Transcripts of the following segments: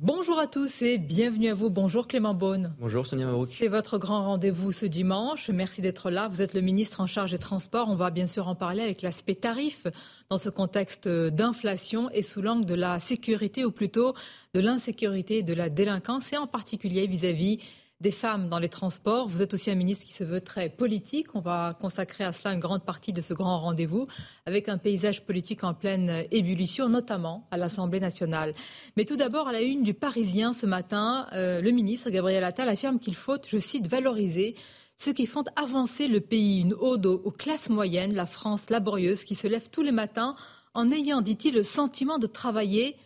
Bonjour à tous et bienvenue à vous. Bonjour Clément Beaune. Bonjour Sonia Mabrouk. C'est votre grand rendez-vous ce dimanche. Merci d'être là. Vous êtes le ministre en charge des transports. On va bien sûr en parler avec l'aspect tarif dans ce contexte d'inflation et sous l'angle de la sécurité ou plutôt de l'insécurité et de la délinquance et en particulier vis-à-vis des femmes dans les transports. Vous êtes aussi un ministre qui se veut très politique. On va consacrer à cela une grande partie de ce grand rendez-vous avec un paysage politique en pleine ébullition, notamment à l'Assemblée nationale. Mais tout d'abord, à la une du Parisien ce matin, euh, le ministre Gabriel Attal affirme qu'il faut, je cite, valoriser ceux qui font avancer le pays, une ode aux, classes moyennes, la France laborieuse qui se lève tous les matins en ayant, dit-il, le sentiment de travailler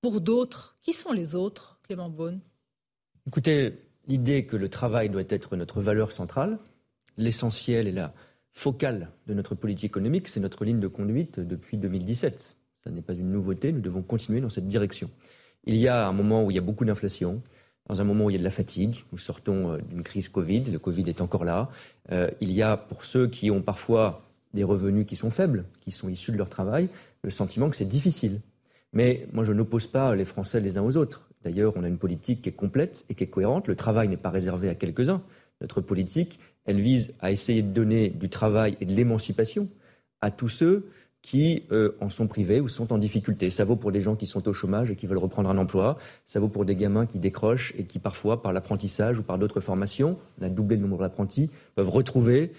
pour d'autres. Qui sont les autres, Clément Beaune? Écoutez, l'idée que le travail doit être notre valeur centrale, l'essentiel et la focale de notre politique économique, c'est notre ligne de conduite depuis 2017. Ça n'est pas une nouveauté, nous devons continuer dans cette direction. Il y a un moment où il y a beaucoup d'inflation, dans un moment où il y a de la fatigue, nous sortons euh, d'une crise Covid, le Covid est encore là. Euh, il y a pour ceux qui ont parfois des revenus qui sont faibles, qui sont issus de leur travail, le sentiment que c'est difficile. Mais moi, je n'oppose pas les Français les uns aux autres. D'ailleurs, on a une politique qui est complète et qui est cohérente. Le travail n'est pas réservé à quelques-uns. Notre politique, elle vise à essayer de donner du travail et de l'émancipation à tous ceux qui euh, en sont privés ou sont en difficulté. Ça vaut pour des gens qui sont au chômage et qui veulent reprendre un emploi. Ça vaut pour des gamins qui décrochent et qui parfois, par l'apprentissage ou par d'autres formations, on a doublé le nombre d'apprentis, peuvent retrouver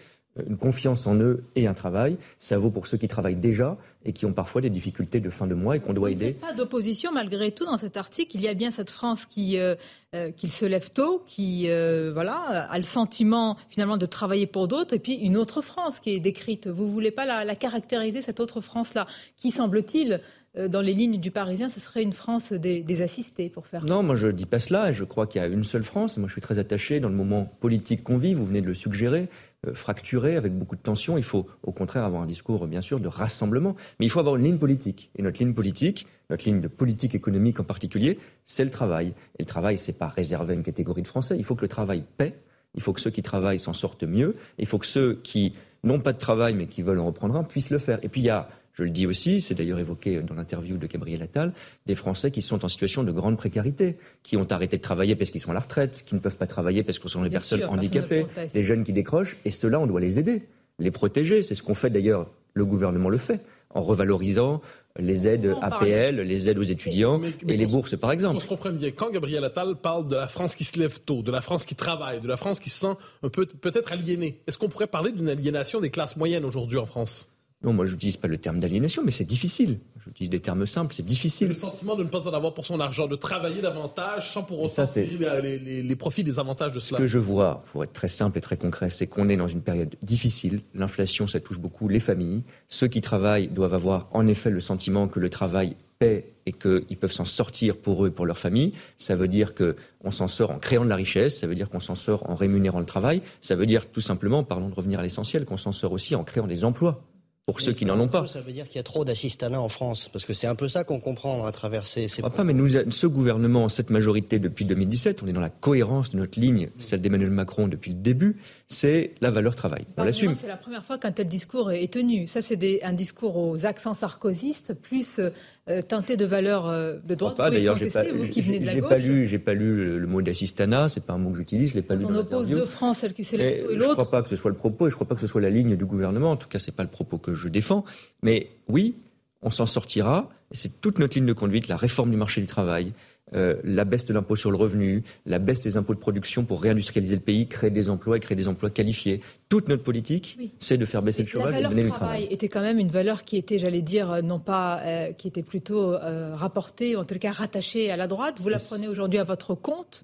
une confiance en eux et un travail. Ça vaut pour ceux qui travaillent déjà et qui ont parfois des difficultés de fin de mois et qu'on doit aider. Il n'y a pas d'opposition malgré tout dans cet article. Il y a bien cette France qui, euh, euh, qui se lève tôt, qui euh, voilà, a le sentiment finalement de travailler pour d'autres, et puis une autre France qui est décrite. Vous ne voulez pas la, la, caractériser, cette autre France-là, qui semble-t-il dans les lignes du Parisien, ce serait une France des, des assistés pour faire. Non, moi je ne dis pas cela. Je crois qu'il y a une seule France. Moi je suis très attaché dans le moment politique qu'on vit. Vous venez de le suggérer. Euh, fracturé, avec beaucoup de tensions. Il faut au contraire avoir un discours, bien sûr, de rassemblement. Mais il faut avoir une ligne politique. Et notre ligne politique, notre ligne de politique économique en particulier, c'est le travail. Et le travail, c'est pas réservé à une catégorie de Français. Il faut que le travail paie. Il faut que ceux qui travaillent s'en sortent mieux. Il faut que ceux qui n'ont pas de travail mais qui veulent en reprendre un puissent le faire. Et puis il y a je le dis aussi, c'est d'ailleurs évoqué dans l'interview de Gabriel Attal, des Français qui sont en situation de grande précarité, qui ont arrêté de travailler parce qu'ils sont à la retraite, qui ne peuvent pas travailler parce que ce sont des personnes sûr, handicapées, des jeunes qui décrochent, et ceux-là, on doit les aider, les protéger. C'est ce qu'on fait d'ailleurs, le gouvernement le fait, en revalorisant les aides APL, les aides aux étudiants mais, mais, mais et les bourses, par exemple. On se comprend bien. Quand Gabriel Attal parle de la France qui se lève tôt, de la France qui travaille, de la France qui se sent un peu peut-être aliénée, est-ce qu'on pourrait parler d'une aliénation des classes moyennes aujourd'hui en France? Non, moi je n'utilise pas le terme d'aliénation, mais c'est difficile. J'utilise des termes simples, c'est difficile. Le sentiment de ne pas en avoir pour son argent, de travailler davantage sans pour autant tirer les, les, les, profits, les avantages de cela. Ce que je vois, pour être très simple et très concret, c'est qu'on est dans une période difficile. L'inflation, ça touche beaucoup les familles. Ceux qui travaillent doivent avoir en effet le sentiment que le travail paie et qu'ils peuvent s'en sortir pour eux et pour leur famille. Ça veut dire qu'on s'en sort en créant de la richesse, ça veut dire qu'on s'en sort en rémunérant le travail, ça veut dire tout simplement, parlons de revenir à l'essentiel, qu'on s'en sort aussi en créant des emplois pour ceux qui n'en ont pas. Ça veut dire qu'il y a trop d'assistanats en France, parce que c'est un peu ça qu'on comprend à travers ces. ces... pas, mais nous, ce gouvernement, cette majorité depuis 2017, on est dans la cohérence de notre ligne, celle d'Emmanuel Macron depuis le début, c'est la valeur travail. On l'assume. C'est la première fois qu'un tel discours est tenu. Ça, c'est un discours aux accents sarkozystes, plus euh, teinté de valeurs euh, de droite. Pas, d'ailleurs, j'ai pas, j'ai pas lu, j'ai pas lu le, le mot d'assistanat. C'est pas un mot que j'utilise. Je l'ai pas Quand lu. On oppose deux France, celle qui c'est et et l'autre. Je crois pas que ce soit le propos, et je crois pas que ce soit la ligne du gouvernement. En tout cas, c'est pas le propos que je défends. Mais oui, on s'en sortira. C'est toute notre ligne de conduite, la réforme du marché du travail, euh, la baisse de l'impôt sur le revenu, la baisse des impôts de production pour réindustrialiser le pays, créer des emplois et créer des emplois qualifiés. Toute notre politique, oui. c'est de faire baisser et le chômage et de donner du travail. travail. était quand même une valeur qui était, j'allais dire, non pas, euh, qui était plutôt euh, rapportée, ou en tout cas rattachée à la droite. Vous la prenez aujourd'hui à votre compte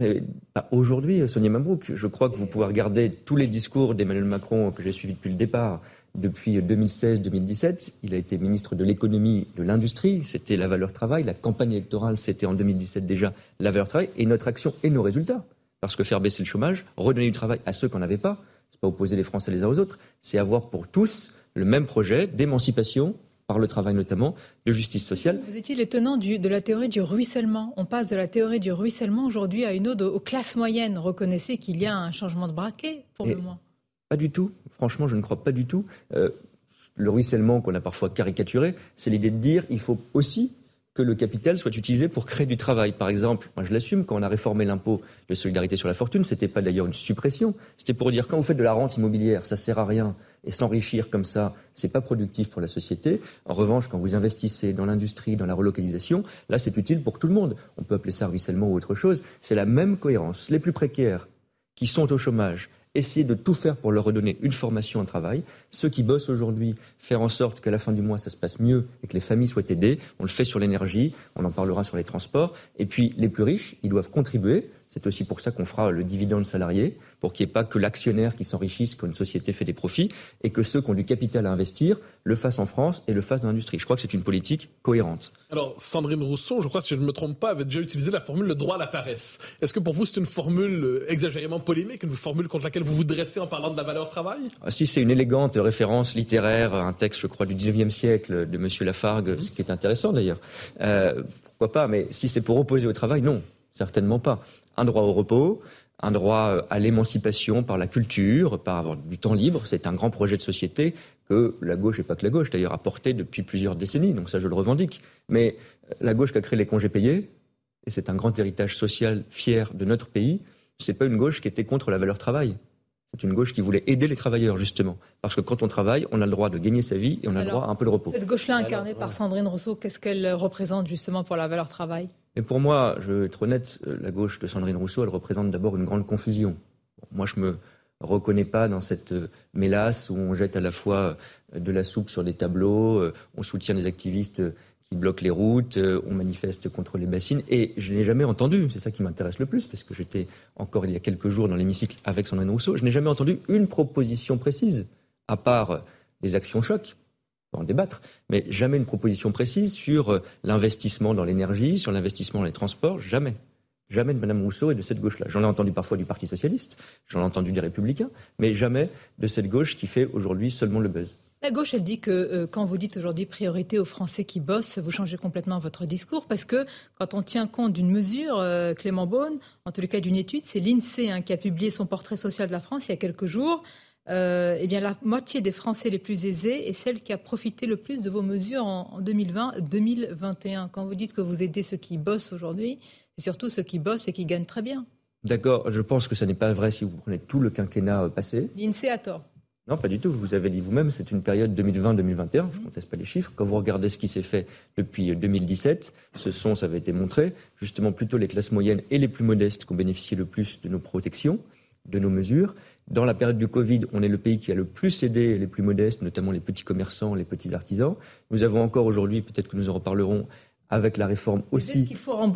bah, Aujourd'hui, Sonia Mabrouk, je crois que vous pouvez regarder tous les discours d'Emmanuel Macron que j'ai suivis depuis le départ depuis 2016-2017. Il a été ministre de l'économie, de l'industrie, c'était la valeur travail. La campagne électorale, c'était en 2017 déjà la valeur travail. Et notre action et nos résultats. Parce que faire baisser le chômage, redonner du travail à ceux qui n'en avaient pas, c'est pas opposer les Français les uns aux autres, c'est avoir pour tous le même projet d'émancipation, par le travail notamment, de justice sociale. Vous étiez l'étonnant de la théorie du ruissellement. On passe de la théorie du ruissellement aujourd'hui à une ode aux classes moyennes. Reconnaissez qu'il y a un changement de braquet pour le moins. Pas du tout. Franchement, je ne crois pas du tout. Euh, le ruissellement qu'on a parfois caricaturé, c'est l'idée de dire il faut aussi que le capital soit utilisé pour créer du travail. Par exemple, moi je l'assume, quand on a réformé l'impôt de solidarité sur la fortune, c'était pas d'ailleurs une suppression, c'était pour dire quand vous faites de la rente immobilière, ça sert à rien et s'enrichir comme ça, c'est pas productif pour la société. En revanche, quand vous investissez dans l'industrie, dans la relocalisation, là c'est utile pour tout le monde. On peut appeler ça ruissellement ou autre chose. C'est la même cohérence. Les plus précaires qui sont au chômage essayer de tout faire pour leur redonner une formation, un travail. Ceux qui bossent aujourd'hui, faire en sorte qu'à la fin du mois, ça se passe mieux et que les familles soient aidées. On le fait sur l'énergie, on en parlera sur les transports. Et puis, les plus riches, ils doivent contribuer. C'est aussi pour ça qu'on fera le dividende salarié, pour qu'il n'y ait pas que l'actionnaire qui s'enrichisse quand une société fait des profits, et que ceux qui ont du capital à investir le fassent en France et le fassent dans l'industrie. Je crois que c'est une politique cohérente. Alors, Sandrine Rousseau, je crois, si je ne me trompe pas, avait déjà utilisé la formule le droit à la paresse. Est-ce que pour vous, c'est une formule euh, exagérément polémique, une formule contre laquelle vous vous dressez en parlant de la valeur travail? Ah, Si, c'est une élégante référence littéraire, un texte, je crois, du 19e siècle de M. Lafargue, ce qui est intéressant d'ailleurs. Euh, pourquoi pas Mais si c'est pour opposer au travail, non, certainement pas un droit au repos, un droit euh, à l'émancipation par la culture, par avoir du temps libre. C'est un grand projet de société que la gauche, et pas que la gauche d'ailleurs, a porté depuis plusieurs décennies. Donc ça, je le revendique. Mais euh, la gauche qui a créé les congés payés, et c'est un grand héritage social fier de notre pays, c'est pas une gauche qui était contre la valeur travail. C'est une gauche qui voulait aider les travailleurs, justement. Parce que quand on travaille, on a le droit de gagner sa vie et on a le droit à un peu de repos. Cette gauche-là, incarnée par Sandrine Rousseau, qu'est-ce qu'elle représente justement pour la valeur travail? Mais pour moi, je vais être honnête, euh, la gauche de Sandrine Rousseau, elle représente d'abord une grande confusion. Moi, je me reconnais pas dans cette euh, mélasse où on jette à la fois euh, de la soupe sur des tableaux, on soutient des activistes qui bloquent les routes, on manifeste contre les bassines, et je n'ai jamais entendu, c'est ça qui m'intéresse le plus, parce que j'étais encore il y a quelques jours dans l'hémicycle avec Sandrine Rousseau, je n'ai jamais entendu une proposition précise, à part les actions chocs, en débattre, mais jamais une proposition précise sur euh, l'investissement dans l'énergie, sur l'investissement dans les transports, jamais. Jamais de Mme Rousseau et de cette gauche-là. J'en ai entendu parfois du Parti socialiste, j'en ai entendu des républicains, mais jamais de cette gauche qui fait aujourd'hui seulement le buzz. La gauche, elle dit que euh, quand vous dites aujourd'hui priorité aux Français qui bossent, vous changez complètement votre discours parce que quand on tient compte d'une mesure, euh, Clément Beaune, en les cas d'une étude, c'est l'INSEE hein, qui a publié son portrait social de la France il y a quelques jours. Euh, eh bien, la moitié des Français les plus aisés est celle qui a profité le plus de vos mesures en, 2020-2021. Quand vous dites que vous aidez ceux qui bossent aujourd'hui, c'est surtout ceux qui bossent et qui gagnent très bien. D'accord, je pense que ce n'est pas vrai si vous prenez tout le quinquennat euh, passé. L'INSEE a tort. Non, pas du tout. Vous avez dit vous-même, c'est une période 2020-2021. Je ne conteste pas les chiffres. Quand vous regardez ce qui s'est fait depuis 2017, ce sont, ça avait été montré, justement plutôt les classes moyennes et les plus modestes qui ont bénéficié le plus de nos protections de nos mesures. Dans la période du Covid, on est le pays qui a le plus aidé les plus modestes, notamment les petits commerçants, les petits artisans. Nous avons encore aujourd'hui, peut-être que nous en reparlerons, avec la réforme aussi,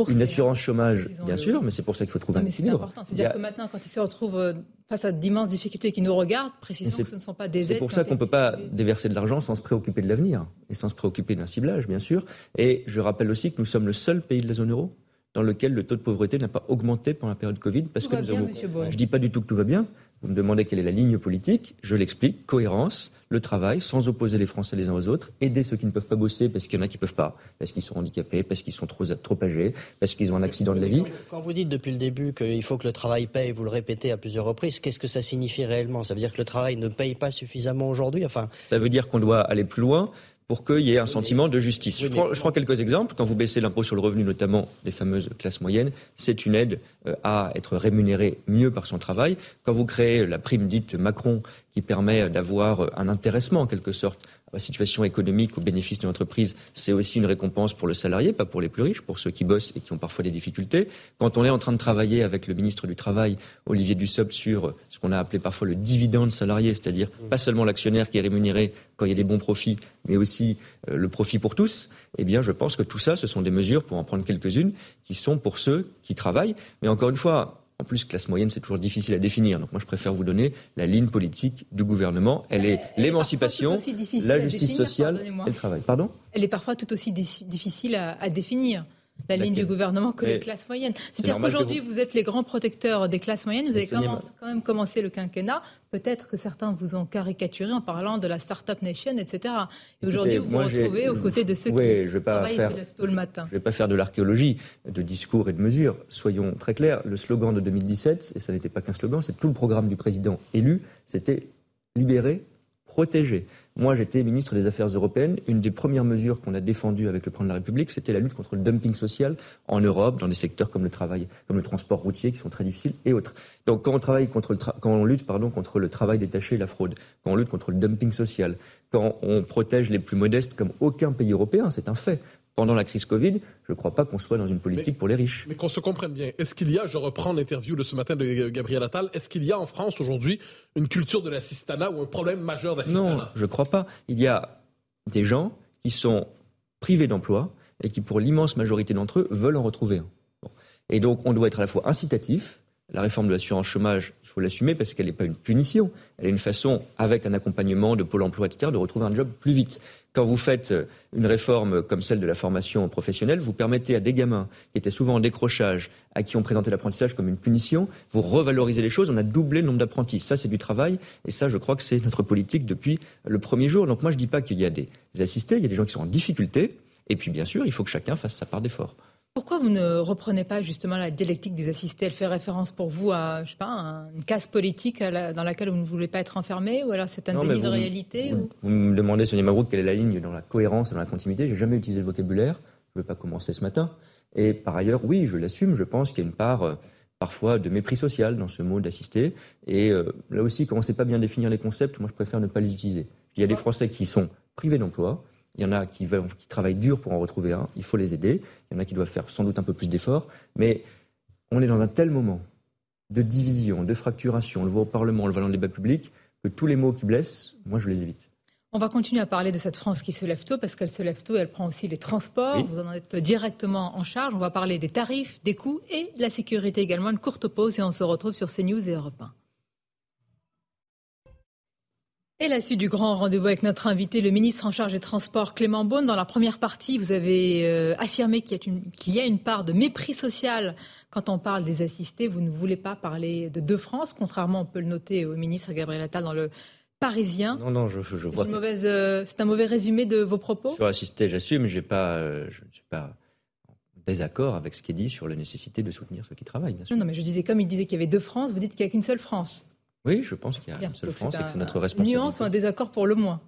une assurance chômage, bien sûr, mais c'est pour ça qu'il faut trouver un équilibre. C'est important. C'est-à-dire que maintenant, quand ils se retrouvent euh, face à d'immenses difficultés qui nous regardent, précisons que ce ne sont pas des aides. C'est pour ça qu'on ne peut pas déverser de l'argent sans se préoccuper de l'avenir et sans se préoccuper d'un ciblage, bien sûr. Et je rappelle aussi que nous sommes le seul pays de la zone euro dans lequel le taux de pauvreté n'a pas augmenté pendant la période Covid. Parce que nous avons... Je ne dis pas du tout que tout va bien. Vous me demandez quelle est la ligne politique. Je l'explique. Cohérence, le travail, sans opposer les Français les uns aux autres. Aider ceux qui ne peuvent pas bosser parce qu'il y en a qui ne peuvent pas, parce qu'ils sont handicapés, parce qu'ils sont trop, trop âgés, parce qu'ils ont un accident de la vie. Quand vous dites depuis le début qu'il faut que le travail paye, vous le répétez à plusieurs reprises, qu'est-ce que ça signifie réellement? Ça veut dire que le travail ne paye pas suffisamment aujourd'hui? Enfin... Ça veut dire qu'on doit aller plus loin pour qu'il y ait un sentiment de justice. Je prends, quelques exemples. Quand vous baissez l'impôt sur le revenu, notamment les fameuses classes moyennes, c'est une aide euh, à être rémunéré mieux par son travail. Quand vous créez la prime dite Macron, qui permet d'avoir un intéressement en quelque sorte la situation économique au bénéfice de l'entreprise, c'est aussi une récompense pour le salarié, pas pour les plus riches, pour ceux qui bossent et qui ont parfois des difficultés. Quand on est en train de travailler avec le ministre du Travail, Olivier Dussopt, sur ce qu'on a appelé parfois le dividende salarié, c'est-à-dire pas seulement l'actionnaire qui est rémunéré quand il y a des bons profits, mais aussi euh, le profit pour tous, eh bien, je pense que tout ça, ce sont des mesures, pour en prendre quelques-unes, qui sont pour ceux qui travaillent. Mais encore une fois, En plus, classe moyenne, c'est toujours difficile à définir. Donc moi, je préfère vous donner la ligne politique du gouvernement. Elle est l'émancipation, la justice sociale et le travail. Pardon? Elle est parfois tout aussi difficile à, définir la ligne du gouvernement que les classes moyennes. C'est-à-dire qu'aujourd'hui, vous... êtes les grands protecteurs des classes moyennes. Vous avez quand même commencé le quinquennat Peut-être que certains vous ont caricaturé en parlant de la Startup Nation, etc. Et aujourd'hui, vous vous retrouvez aux côtés de ceux qui je vais pas faire, tôt le matin. Je ne vais pas faire de l'archéologie, de discours et de mesures. Soyons très clairs, le slogan de 2017, et ça n'était pas qu'un slogan, c'est tout le programme du président élu, c'était libérer, protéger. Moi, j'étais ministre des Affaires européennes. Une des premières mesures qu'on a défendues avec le président de la République, c'était la lutte contre le dumping social en Europe, dans des secteurs comme le travail, comme le transport routier, qui sont très difficiles, et autres. Donc, quand on travaille contre le quand on lutte, pardon, contre le travail détaché et la fraude, quand on lutte contre le dumping social, quand on protège les plus modestes comme aucun pays européen, c'est un fait pendant la crise Covid, je ne crois pas qu'on soit dans une politique pour les riches. Mais qu'on se comprenne bien, est-ce qu'il y a, je reprends l'interview de ce matin de Gabriel Attal, est-ce qu'il y a en France aujourd'hui une culture de l'assistanat ou un problème majeur d'assistanat? Non, je ne crois pas. Il y a des gens qui sont privés d'emploi et qui, pour l'immense majorité d'entre eux, veulent en retrouver un. Et donc, on doit être à la fois incitatif. La réforme de l'assurance chômage, faut l'assumer parce qu'elle n'est pas une punition. Elle est une façon, avec un accompagnement de Pôle emploi, etc., de retrouver un job plus vite quand vous faites euh, une réforme comme celle de la formation professionnelle, vous permettez à des gamins qui étaient souvent en décrochage, à qui on présentait l'apprentissage comme une punition, vous revalorisez les choses, on a doublé le nombre d'apprentis. Ça, c'est du travail, et ça, je crois que c'est notre politique depuis le premier jour. Donc moi, je ne dis pas qu'il y a des assistés, il y a des gens qui sont en difficulté, et puis bien sûr, il faut que chacun fasse sa part d'effort. Pourquoi vous ne reprenez pas justement la dialectique des assistés? Elle fait référence pour vous à, je sais pas, une casse politique dans laquelle vous ne voulez pas être enfermé? Ou alors c'est un déni de réalité vous, me demandez, Sonia Mabrouk, quelle est la ligne dans la cohérence et dans la continuité? J'ai jamais utilisé le vocabulaire. Je ne vais pas commencer ce matin. Et par ailleurs, oui, je l'assume. Je pense qu'il y a une part euh, parfois de mépris social dans ce mot d'assister. Et euh, là aussi, quand on ne sait pas bien définir les concepts, moi je préfère ne pas les utiliser. Il y a des Français qui sont privés d'emploi il y en a qui, veulent, qui travaillent dur pour en retrouver un. Il faut les aider. Il y en a qui doivent faire sans doute un peu plus d'efforts. Mais on est dans un tel moment de division, de fracturation. On le voit au Parlement, on le voit dans le débat public, que tous les mots qui blessent, moi, je les évite. On va continuer à parler de cette France qui se lève tôt, parce qu'elle se lève tôt et elle prend aussi les transports. Vous en êtes directement en charge. On va parler des tarifs, des coûts et de la sécurité également. Une courte pause et on se retrouve sur CNews et Europe 1. Et la suite du grand rendez-vous avec notre invité, le ministre en charge des Transports, Clément Beaune. Dans la première partie, vous avez euh, affirmé qu'il y, y, a une part de mépris social quand on parle des assistés. Vous ne voulez pas parler de deux France, contrairement, on peut le noter, au ministre Gabriel Attal dans le Parisien. Non, non, je, je vois. Euh, c'est un mauvais résumé de vos propos? Sur assisté, j'assume, pas, euh, je ne suis pas désaccord avec ce qui est dit sur la nécessité de soutenir ceux qui travaillent. Bien sûr. Non, non, mais je disais, comme il disait qu'il y avait deux France, vous dites qu'il n'y a qu'une seule France. Oui, je pense qu'il y a une seule France et que c'est notre responsabilité. nuance ou un désaccord pour le moins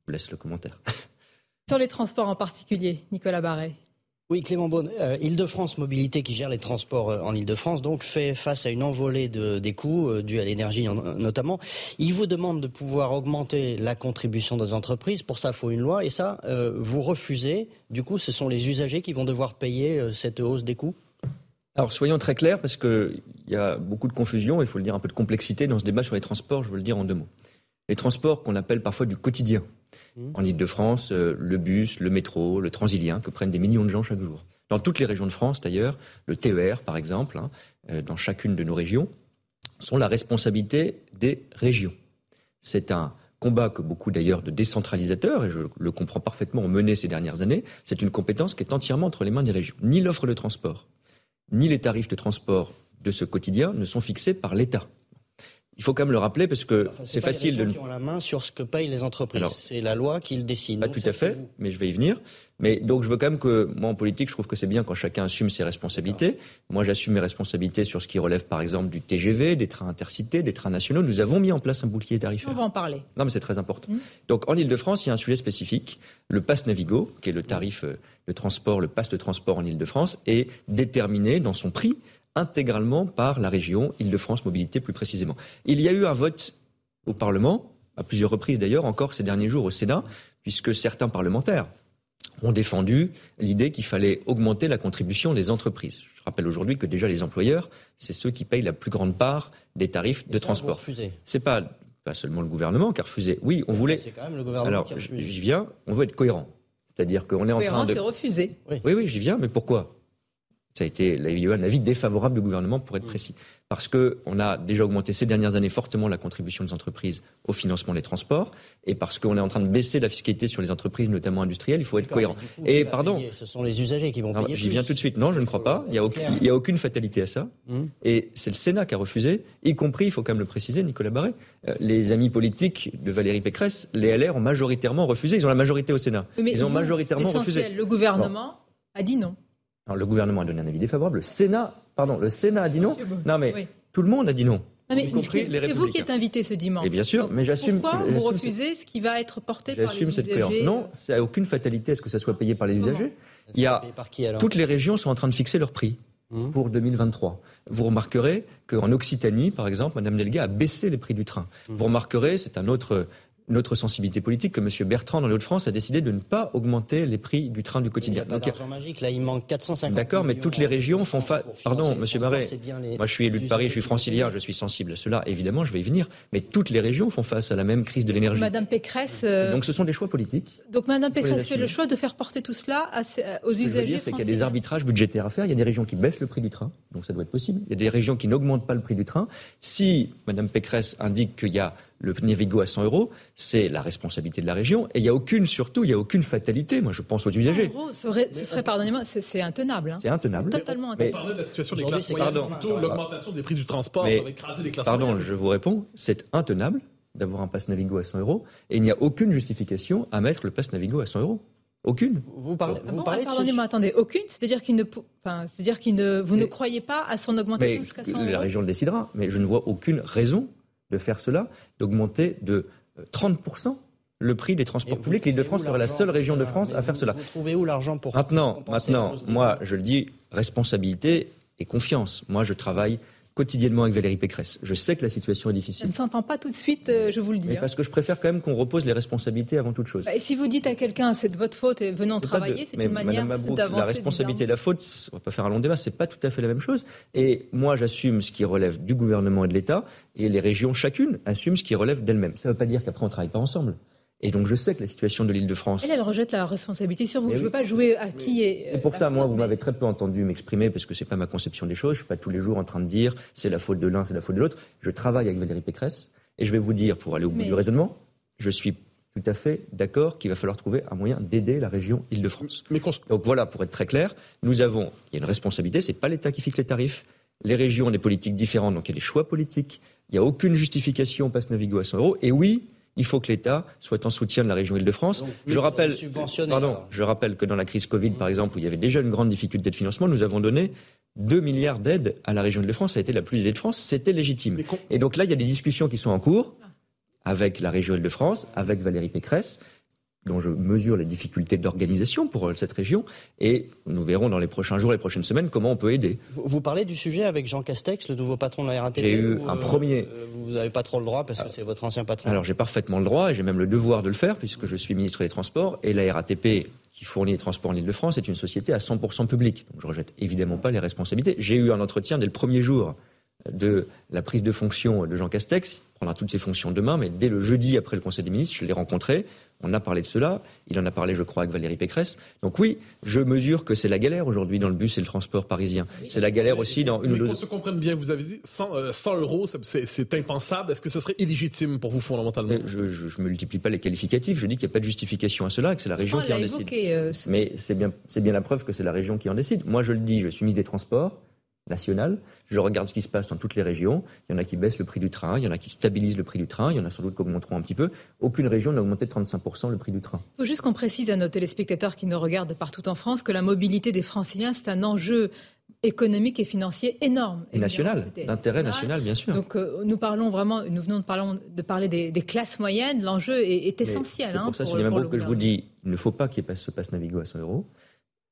Je vous laisse le commentaire. Sur les transports en particulier, Nicolas Barret. Oui, Clément Beaune, euh, Île-de-France Mobilité, qui gère les transports euh, en Île-de-France, donc fait face à une envolée de, des coûts euh, dus à l'énergie notamment. Il vous demande de pouvoir augmenter la contribution des entreprises. Pour ça, il faut une loi. Et ça, vous refusez. Du coup, ce sont les usagers qui vont devoir payer cette hausse des coûts alors soyons très clairs parce qu'il y a beaucoup de confusion, il faut le dire un peu de complexité dans ce débat sur les transports, je veux le dire en deux mots. Les transports qu'on appelle parfois du quotidien. Mmh. En Ile-de-France, euh, le bus, le métro, le transilien que prennent des millions de gens chaque jour. Dans toutes les régions de France d'ailleurs, le TER par exemple, hein, euh, dans chacune de nos régions, sont la responsabilité des régions. C'est un combat que beaucoup d'ailleurs de décentralisateurs, et je le comprends parfaitement, ont mené ces dernières années. C'est une compétence qui est entièrement entre les mains des régions. Ni l'offre de transport, ni les tarifs de transport de ce quotidien ne sont fixés par l'État. Il faut quand même le rappeler parce que c'est facile de. qui ont la main sur ce que payent les entreprises. C'est la loi qui le décide. Pas tout à fait, mais je vais y venir. Mais donc je veux quand même que moi en politique, je trouve que c'est bien quand chacun assume ses responsabilités. Moi, j'assume mes responsabilités sur ce qui relève par exemple du TGV, des trains intercités, des trains nationaux. Nous avons mis en place un bouclier tarifaire. On va en parler. Non, mais c'est très important. Mmh. Donc en Ile-de-France, il y a un sujet spécifique. Le pass Navigo, qui est le tarif euh, de transport, le pass de transport en Ile-de-France, est déterminé dans son prix intégralement par la région Île-de-France Mobilité plus précisément. Il y a eu un vote au Parlement, à plusieurs reprises d'ailleurs, encore ces derniers jours au Sénat, puisque certains parlementaires ont défendu l'idée qu'il fallait augmenter la contribution des entreprises. Je rappelle aujourd'hui que déjà les employeurs, c'est ceux qui payent la plus grande part des tarifs de transport. C'est pas pas seulement le gouvernement qui a refusé. Oui, on voulait. C'est quand même le gouvernement Alors, j'y viens. On veut être cohérent. C'est-à-dire qu'on est en train de. c'est refusé. Oui, oui, j'y viens. Mais pourquoi? Ça a été un avis défavorable du gouvernement, pour être précis. Parce qu'on a déjà augmenté ces dernières années fortement la contribution des entreprises au financement des transports, et parce qu'on est en train de baisser la fiscalité sur les entreprises, notamment industrielles, il faut être cohérent. et pardon. ce sont les usagers qui vont payer. J'y viens tout de suite. Non, je ne crois pas. Il n'y a, aucune, a aucune fatalité à ça. Hum. Et c'est le Sénat qui a refusé, y compris, il faut quand même le préciser, Nicolas Barré, euh, les amis politiques de Valérie Pécresse, les LR ont majoritairement refusé. Ils ont la majorité au Sénat. Ils ont majoritairement refusé. Le gouvernement a dit non. Alors, le gouvernement a donné un avis défavorable. Le Sénat, pardon, le Sénat a dit non. Non, mais tout le monde a dit non. c'est vous qui êtes invité ce dimanche. Et bien sûr, mais j'assume. Pourquoi vous refusez ce qui va être porté par les usagers J'assume cette créance. Non, c'est aucune fatalité à ce que ça soit payé par les usagers. Il y a, toutes les régions sont en train de fixer leur prix mmh. pour 2023. Vous remarquerez qu'en Occitanie, par exemple, Mme Delga a baissé les prix du train. Mmh. Vous remarquerez, c'est un autre notre sensibilité politique que M. Bertrand, dans les Hauts-de-France, a décidé de ne pas augmenter les prix du train du quotidien. Il y a magique, là, il manque 450 D'accord, mais toutes les régions font face. Pardon, M. Barret, moi je suis élu de Paris, je suis francilien, je suis sensible à cela, évidemment, je vais y venir, mais toutes les régions font face à la même crise de l'énergie. Madame Pécresse. Euh, Donc ce sont des choix politiques. Donc Madame Pécresse fait le choix de faire porter tout cela aux usagers. Ce que je veux dire, c'est qu'il y a des arbitrages budgétaires à faire. Il y a des régions qui baissent le prix du train, donc ça doit être possible. Il y a des régions qui n'augmentent pas le prix du train. Si Madame Pécresse indique qu'il y a le Navigo à 100 euros, c'est la responsabilité de la région. Et il n'y a aucune, surtout, il n'y a aucune fatalité. Moi, je pense aux usagers. Ce serait, ce serait pardonnez-moi, c'est intenable. Hein. C'est intenable. Totalement intenable. On parlait de la situation des classes moyennes, plutôt l'augmentation des prix du transport, ça va écraser les classes Pardon, je vous réponds, c'est intenable d'avoir un pass Navigo à 100 euros. Et il n'y a aucune justification à mettre le pass Navigo à 100 euros. Aucune. Vous parlez, vous parlez Pardonnez-moi, attendez, aucune C'est-à-dire qu'il ne, enfin, c'est-à-dire qu'il ne, vous ne croyez pas à son augmentation jusqu'à 100 euros La région le décidera, mais je ne vois aucune raison de faire cela, d'augmenter de 30% euh, le prix des transports publics. L'Île-de-France serait la seule région de France à faire cela. Vous trouvez où l'argent pour Maintenant, maintenant moi, je le dis, responsabilité et confiance. Moi, je travaille quotidiennement avec Valérie Pécresse. Je sais que la situation est difficile. Ça ne s'entend pas tout de suite, euh, je vous le dis. Mais hein. parce que je préfère quand même qu'on repose les responsabilités avant toute chose. Bah, et si vous dites à quelqu'un c'est de votre faute et venons travailler, c'est une manière d'avancer. La responsabilité et la faute, on va pas faire un long débat, c'est pas tout à fait la même chose. Et moi, j'assume ce qui relève du gouvernement et de l'État, et les régions chacune assument ce qui relève d'elles-mêmes. Ça ne veut pas dire qu'après on travaille pas ensemble. Et donc je sais que la situation de l'île de France. Elle, elle rejette la responsabilité sur vous. je ne veux pas jouer à qui est. C'est pour ça, moi, vous m'avez très peu entendu m'exprimer parce que c'est pas ma conception des choses. Je suis pas tous les jours en train de dire c'est la faute de l'un, c'est la faute de l'autre. Je travaille avec Valérie Pécresse et je vais vous dire, pour aller au bout du raisonnement, je suis tout à fait d'accord qu'il va falloir trouver un moyen d'aider la région Île-de-France. Donc voilà, pour être très clair, nous avons, il y a une responsabilité, c'est pas l'État qui fixe les tarifs. Les régions ont des politiques différentes, donc il y a des choix politiques. Il n'y a aucune justification passe Navigo à 100 euros. Et oui, il faut que l'État soit en soutien de la région Île-de-France. Je rappelle, pardon, je rappelle que dans la crise Covid, par exemple, où il y avait déjà une grande difficulté de financement, nous avons donné 2 milliards d'aides à la région Île-de-France. Ça a été la plus aidée de France. C'était légitime. Et donc là, il y a des discussions qui sont en cours avec la région Île-de-France, avec Valérie Pécresse dont je mesure les difficultés d'organisation pour euh, cette région. Et nous verrons dans les prochains jours, les prochaines semaines, comment on peut aider. Vous, parlez du sujet avec Jean Castex, le nouveau patron de la RATP J'ai eu un premier. Euh, vous n'avez pas trop le droit parce que c'est votre ancien patron. Alors j'ai parfaitement le droit et j'ai même le devoir de le faire puisque je suis ministre des Transports et la RATP qui fournit les transports en Ile-de-France est une société à 100% publique. Donc je rejette évidemment pas les responsabilités. J'ai eu un entretien dès le premier jour de la prise de fonction de Jean Castex. Il prendra toutes ses fonctions demain, mais dès le jeudi après le Conseil des ministres, je l'ai rencontré. On a parlé de cela. Il en a parlé, je crois, avec Valérie Pécresse. Donc oui, je mesure que c'est la galère aujourd'hui dans le bus et le transport parisien. C'est la galère aussi dans une ou deux. Pour se comprenne bien, vous avez dit 100, 100 euh, euros, c'est impensable. Est-ce que ce serait illégitime pour vous fondamentalement? Je ne multiplie pas les qualificatifs. Je dis qu'il n'y a pas de justification à cela et que c'est la région qui en décide. Euh, Mais c'est bien, bien la preuve que c'est la région qui en décide. Moi, je le dis, je suis ministre des Transports national. Je regarde ce qui se passe dans toutes les régions. Il y en a qui baissent le prix du train, il y en a qui stabilisent le prix du train, il y en a sans doute qui augmenteront un petit peu. Aucune région n'a augmenté de 35% le prix du train. Il faut juste qu'on précise à nos téléspectateurs qui nous regardent partout en France que la mobilité des franciliens, c'est un enjeu économique et financier énorme. Et national, d'intérêt national, bien sûr. Donc euh, nous parlons vraiment, nous venons de parler, de parler des, classes moyennes, l'enjeu est, essentiel. C'est pour hein, ça, c'est même que je vous dis, il ne faut pas qu'il se passe Navigo à 100 euros.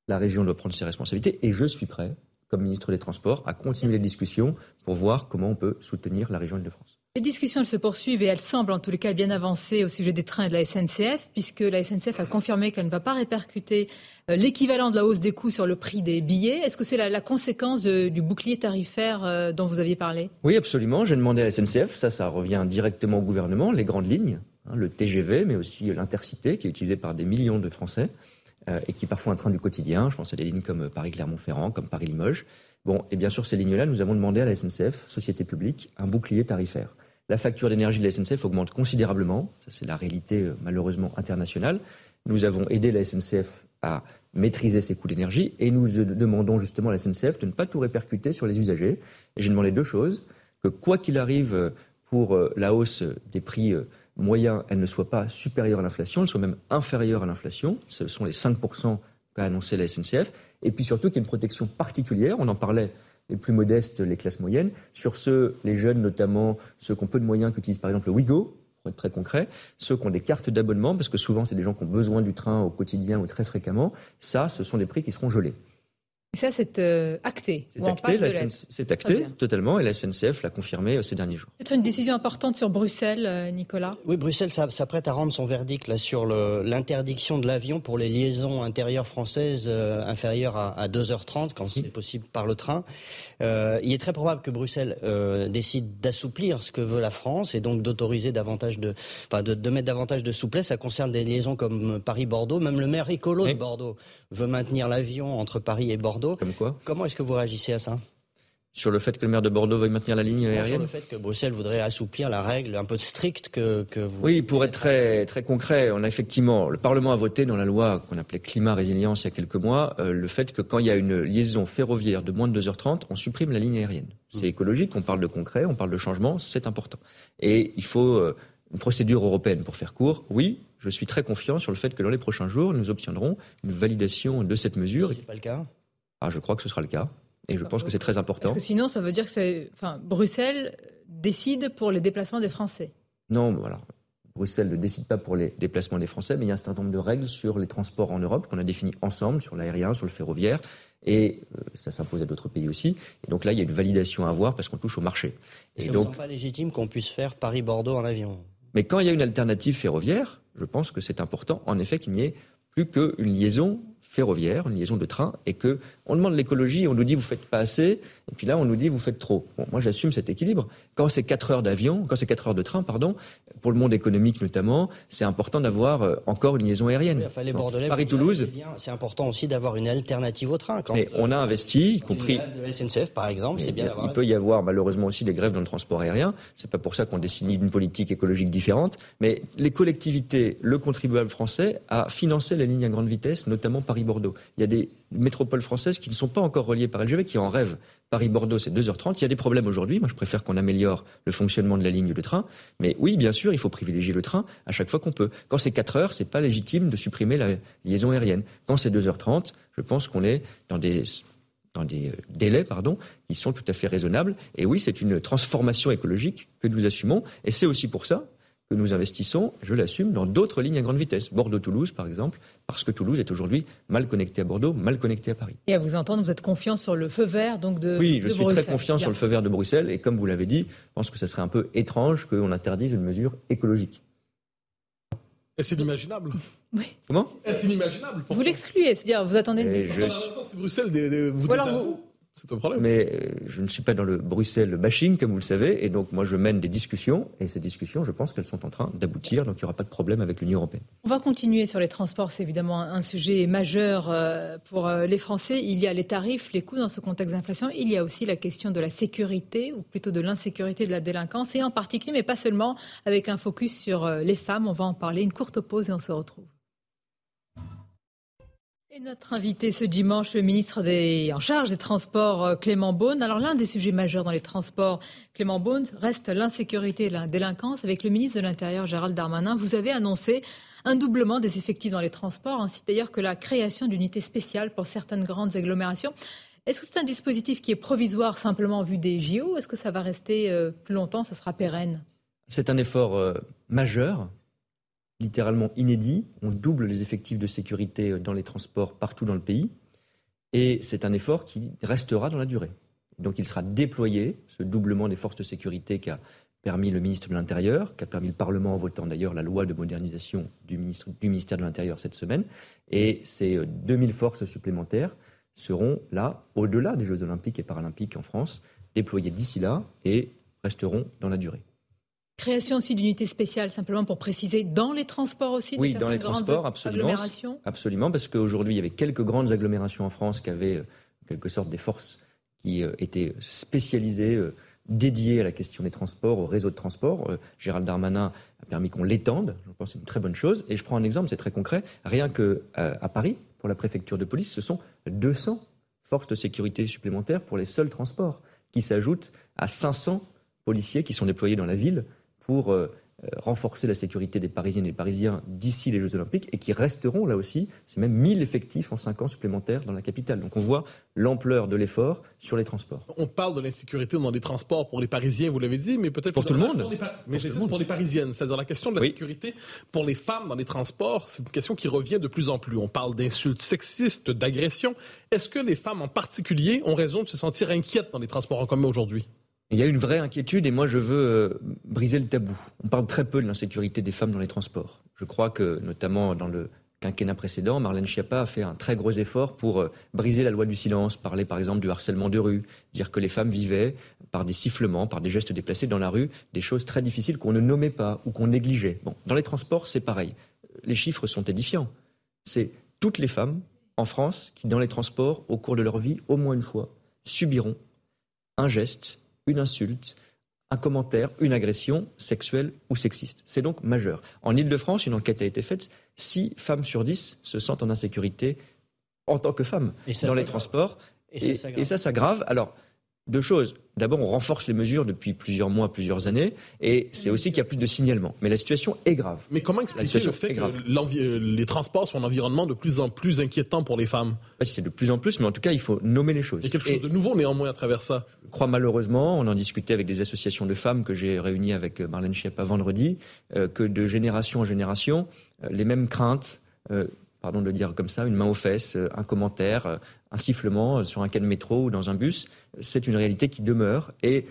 La région doit prendre ses responsabilités et je suis prêt comme ministre des Transports, à continuer les discussions pour voir comment on peut soutenir la région Île-de-France. Les discussions elles se poursuivent et elles semblent en tous les cas bien avancées au sujet des trains et de la SNCF, puisque la SNCF a confirmé qu'elle ne va pas répercuter euh, l'équivalent de la hausse des coûts sur le prix des billets. Est-ce que c'est la, conséquence du bouclier tarifaire euh, dont vous aviez parlé? Oui, absolument. J'ai demandé à la SNCF, ça, ça revient directement au gouvernement, les grandes lignes, hein, le TGV, mais aussi l'intercité qui est utilisé par des millions de Français. Euh, et qui parfois un train du quotidien. Je pense à des lignes comme Paris-Clermont-Ferrand, comme Paris-Limoges. Bon, et bien sûr, ces lignes-là, nous avons demandé à la SNCF, société publique, un bouclier tarifaire. La facture d'énergie de la SNCF augmente considérablement. Ça, c'est la réalité malheureusement internationale. Nous avons aidé la SNCF à maîtriser ses coûts d'énergie et nous demandons justement à la SNCF de ne pas tout répercuter sur les usagers. J'ai demandé deux choses que quoi qu'il arrive pour la hausse des prix moyen, elle ne soit pas supérieure à l'inflation, elle soit même inférieure à l'inflation. Ce sont les 5% qu'a annoncé la SNCF. Et puis surtout qu'il y ait une protection particulière, on en parlait, les plus modestes, les classes moyennes, sur ceux, les jeunes notamment, ceux qui ont peu de moyens, qui utilisent par exemple le Wigo, pour être très concret, ceux qui ont des cartes d'abonnement, parce que souvent c'est des gens qui ont besoin du train au quotidien ou très fréquemment, ça, ce sont des prix qui seront gelés. Et ça, c'est euh, acté. C'est acté, c'est acté totalement, et la SNCF l'a confirmé euh, ces derniers jours. C'est une décision importante sur Bruxelles, euh, Nicolas? Oui, Bruxelles s'apprête à rendre son verdict là, sur l'interdiction de l'avion pour les liaisons intérieures françaises inférieures à, à 2h30, quand c'est possible par le train. il est très probable que Bruxelles décide d'assouplir ce que veut la France et donc d'autoriser davantage de, enfin, de, de, mettre davantage de souplesse. Ça concerne des liaisons comme Paris-Bordeaux. Même le maire écolo de Bordeaux veut maintenir l'avion entre Paris et Bordeaux. Comme quoi Comment est-ce que vous réagissez à ça? Sur le fait que le maire de Bordeaux veuille maintenir la ligne aérienne Sur le fait que Bruxelles voudrait assouplir la règle un peu stricte que, que vous... Oui, pour être très, très concret, on a effectivement, le Parlement a voté dans la loi qu'on appelait climat résilience il y a quelques mois, euh, le fait que quand il y a une liaison ferroviaire de moins de 2h30, on supprime la ligne aérienne. C'est mmh. écologique, on parle de concret, on parle de changement, c'est important. Et il faut euh, une procédure européenne pour faire court. Oui, je suis très confiant sur le fait que dans les prochains jours, nous obtiendrons une validation de cette mesure. Si ce n'est pas le cas ah, je crois que ce sera le cas. Et je pense que c'est très important. Parce que sinon, ça veut dire que enfin, Bruxelles décide pour les déplacements des Français? Non, voilà. Bruxelles ne décide pas pour les déplacements des Français, mais il y a un certain nombre de règles sur les transports en Europe qu'on a définies ensemble, sur l'aérien, sur le ferroviaire, et euh, ça s'impose à d'autres pays aussi. Et donc là, il y a une validation à avoir parce qu'on touche au marché. Et, et ça donc, pas légitime qu'on puisse faire Paris-Bordeaux en avion? Mais quand il y a une alternative ferroviaire, je pense que c'est important, en effet, qu'il n'y ait plus qu'une liaison ferroviaire, une liaison de train, et que on demande l'écologie, on nous dit vous faites pas assez, et puis là on nous dit vous faites trop. Bon, moi j'assume cet équilibre. Quand c'est 4 heures d'avion, quand c'est 4 heures de train, pardon, pour le monde économique notamment, c'est important d'avoir euh, encore une liaison aérienne. Paris-Toulouse. C'est important aussi d'avoir une alternative au train. Quand, on a investi, y compris. de SNCF par exemple, c'est bien. Il peut y avoir malheureusement aussi des grèves dans le transport aérien. C'est pas pour ça qu'on décide une politique écologique différente, mais les collectivités, le contribuable français a financé la ligne à grande vitesse, notamment Paris bordeaux Il y a des métropoles françaises qui ne sont pas encore reliées par LGV, qui en rêvent. Paris-Bordeaux, c'est 2h30. Il y a des problèmes aujourd'hui. Moi, je préfère qu'on améliore le fonctionnement de la ligne de train. Mais oui, bien sûr, il faut privilégier le train à chaque fois qu'on peut. Quand c'est 4 heures, c'est pas légitime de supprimer la liaison aérienne. Quand c'est 2h30, je pense qu'on est dans des dans des euh, délais pardon, qui sont tout à fait raisonnables. Et oui, c'est une transformation écologique que nous assumons. Et c'est aussi pour ça que nous investissons, je l'assume, dans d'autres lignes à grande vitesse. Bordeaux-Toulouse, par exemple, parce que Toulouse est aujourd'hui mal connecté à Bordeaux, mal connecté à Paris. Et à vous entendre, vous êtes confiant sur le feu vert donc de Oui, je suis très confiant sur le feu vert de Bruxelles. Et comme vous l'avez dit, je pense que ce serait un peu étrange qu'on interdise une mesure écologique. Est-ce inimaginable Oui. Comment? Est-ce inimaginable Vous l'excluez, c'est-à-dire vous attendez une je... C'est Bruxelles, vous c'est un problème. Mais euh, je ne suis pas dans le Bruxelles bashing, comme vous le savez, et donc moi je mène des discussions, et ces discussions, je pense qu'elles sont en train d'aboutir, donc il n'y aura pas de problème avec l'Union européenne. On va continuer sur les transports, c'est évidemment un sujet majeur euh, pour euh, les Français. Il y a les tarifs, les coûts dans ce contexte d'inflation, il y a aussi la question de la sécurité, ou plutôt de l'insécurité de la délinquance, et en particulier, mais pas seulement, avec un focus sur les femmes. On va en parler, une courte pause et on se retrouve. Et notre invité ce dimanche, le ministre en charge des Transports, euh, Clément Beaune. Alors l'un des sujets majeurs dans les transports, Clément Beaune, reste l'insécurité et la délinquance. Avec le ministre de l'Intérieur, Gérald Darmanin, vous avez annoncé un doublement des effectifs dans les transports, ainsi d'ailleurs que la création d'unités spéciales pour certaines grandes agglomérations. Est-ce que c'est un dispositif qui est provisoire simplement en des JO Est-ce que ça va rester euh, plus longtemps Ça sera pérenne? C'est un effort euh, majeur littéralement inédit. On double les effectifs de sécurité euh, dans les transports partout dans le pays. Et c'est un effort qui restera dans la durée. Donc il sera déployé, ce doublement des forces de sécurité qu'a permis le ministre de l'Intérieur, qui a permis le Parlement en votant d'ailleurs la loi de modernisation du ministère de l'Intérieur cette semaine. Et ces 2000 euh, forces supplémentaires seront là, au-delà des Jeux olympiques et paralympiques en France, déployées d'ici là et resteront dans la durée. Création aussi d'unités spéciales, simplement pour préciser, dans les transports aussi Oui, dans les transports, absolument. Absolument, parce qu'aujourd'hui, il y avait quelques grandes agglomérations en France qui avaient, euh, en quelque sorte, des forces qui euh, étaient spécialisées, euh, dédiées à la question des transports, au réseau de transport. Gérald Darmanin a permis qu'on l'étende. Je pense que c'est une très bonne chose. Et je prends un exemple, c'est très concret. Rien que à Paris, pour la préfecture de police, ce sont 200 forces de sécurité supplémentaires pour les seuls transports, qui s'ajoutent à 500 policiers qui sont déployés dans la ville pour euh, euh, renforcer la sécurité des Parisiennes et des Parisiens d'ici les Jeux Olympiques et qui resteront là aussi. C'est même 1000 effectifs en 5 ans supplémentaires dans la capitale. Donc on voit l'ampleur de l'effort sur les transports. On parle de l'insécurité dans les transports pour les Parisiens, vous l'avez dit, mais peut-être pour tout le monde. Pour les mais juste pour les Parisiennes, c'est-à-dire la question de la sécurité pour les femmes dans les transports, c'est une question qui revient de plus en plus. On parle d'insultes sexistes, d'agressions. Est-ce que les femmes en particulier ont raison de se sentir inquiètes dans les transports en commun aujourd'hui? Il y a une vraie inquiétude et moi je veux euh, briser le tabou. On parle très peu de l'insécurité des femmes dans les transports. Je crois que notamment dans le quinquennat précédent, Marlène Schiappa a fait un très gros effort pour euh, briser la loi du silence, parler par exemple du harcèlement de rue, dire que les femmes vivaient par des sifflements, par des gestes déplacés dans la rue, des choses très difficiles qu'on ne nommait pas ou qu'on négligeait. Bon, dans les transports, c'est pareil. Les chiffres sont édifiants. C'est toutes les femmes en France qui, dans les transports, au cours de leur vie, au moins une fois, subiront un geste une insulte, un commentaire, une agression sexuelle ou sexiste. C'est donc majeur. En Ile-de-France, une enquête a été faite. Six femmes sur dix se sentent en insécurité en tant que femmes dans les transports. Et, et ça s'aggrave. Alors, deux choses. D'abord, on renforce les mesures depuis plusieurs mois, plusieurs années, et c'est aussi qu'il y a plus de signalements. Mais la situation est grave. Mais comment expliquer le fait que euh, les transports sont un environnement de plus en plus inquiétant pour les femmes? C'est de plus en plus, mais en tout cas, il faut nommer les choses. Il y a quelque chose de nouveau néanmoins à travers ça. Je crois malheureusement, on en discutait avec des associations de femmes que j'ai réunies avec euh, Marlène Schiappa vendredi, euh, que de génération en génération, les mêmes craintes pardon de le dire comme ça, une main aux fesses, un commentaire, un sifflement sur un quai de métro ou dans un bus, c'est une réalité qui demeure et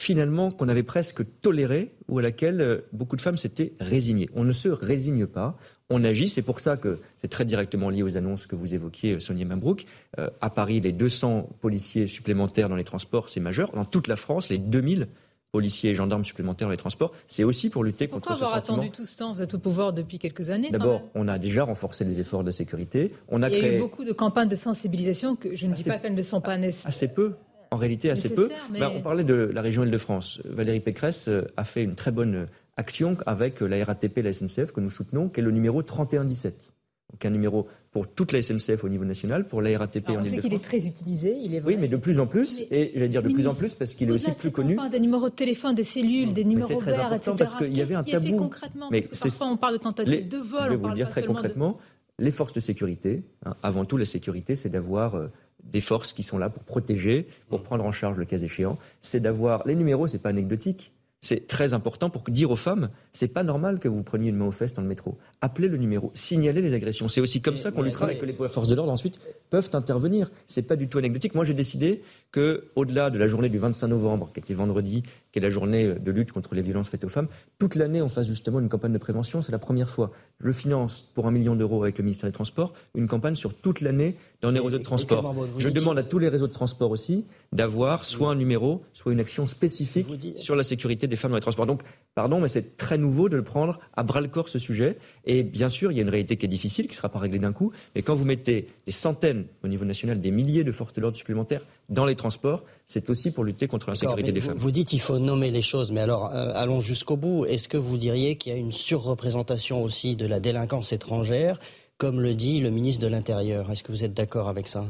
finalement qu'on avait presque toléré ou à laquelle euh, beaucoup de femmes s'étaient résignées. On ne se résigne pas, on agit. C'est pour ça que c'est très directement lié aux annonces que vous évoquiez, euh, Sonia Mabrouk. Euh, à Paris, les 200 policiers supplémentaires dans les transports, c'est majeur. Dans toute la France, les 2000 policiers et gendarmes supplémentaires dans les transports, c'est aussi pour lutter contre ce sentiment. Pourquoi avoir attendu tout ce temps Vous êtes au pouvoir depuis quelques années. D'abord, on a déjà renforcé les efforts de sécurité. On a Il y a eu beaucoup de campagnes de sensibilisation que je ne dis pas qu'elles ne sont pas nécessaires. Assez peu. En réalité, assez peu. Ben, on parlait de la région Île-de-France. Valérie Pécresse euh, a fait une très bonne action avec la RATP et la SNCF que nous soutenons, qui est le numéro 3117. Donc un numéro pour toute la SNCF au niveau national, pour la RATP en Ile-de-France. Qu'il est très utilisé, il est vrai. Oui, mais de plus en plus, et j'allais dire de plus en plus parce qu'il est aussi plus connu. On des numéros de téléphone, des cellules, des numéros verts, très important parce qu'il y avait un tabou. concrètement mais parce que parfois on parle de tentatives de vol. Je vais vous le dire très concrètement. Les forces de sécurité, hein, avant tout la sécurité, c'est d'avoir euh, des forces qui sont là pour protéger, pour prendre en charge le cas échéant. C'est d'avoir les numéros, c'est pas anecdotique. C'est très important pour dire aux femmes, c'est pas normal que vous preniez une main aux fesses dans le métro. Appelez le numéro, signalez les agressions. C'est aussi comme ça qu'on luttera et que les forces de l'ordre ensuite peuvent intervenir. C'est pas du tout anecdotique. Moi, j'ai décidé que, au-delà de la journée du 25 novembre, qui était vendredi, qui est la journée de lutte contre les violences faites aux femmes, toute l'année, on fasse justement une campagne de prévention. C'est la première fois. Je finance pour un million d'euros avec le ministère des Transports une campagne sur toute l'année dans les réseaux de transport. Je demande à tous les réseaux de transport aussi d'avoir soit un numéro, soit une action spécifique sur la sécurité des femmes dans les transports. Donc, pardon, mais c'est très nouveau de le prendre à bras le corps ce sujet. Et bien sûr, il y a une réalité qui est difficile, qui ne sera pas réglée d'un coup. Mais quand vous mettez des centaines au niveau national, des milliers de forces de l'ordre supplémentaires dans les transports, c'est aussi pour lutter contre l'insécurité des femmes. Vous dites qu'il faut nommer les choses, mais alors euh, allons jusqu'au bout. Est-ce que vous diriez qu'il y a une surreprésentation aussi de la délinquance étrangère comme le dit le ministre de l'Intérieur? Est-ce que vous êtes d'accord avec ça?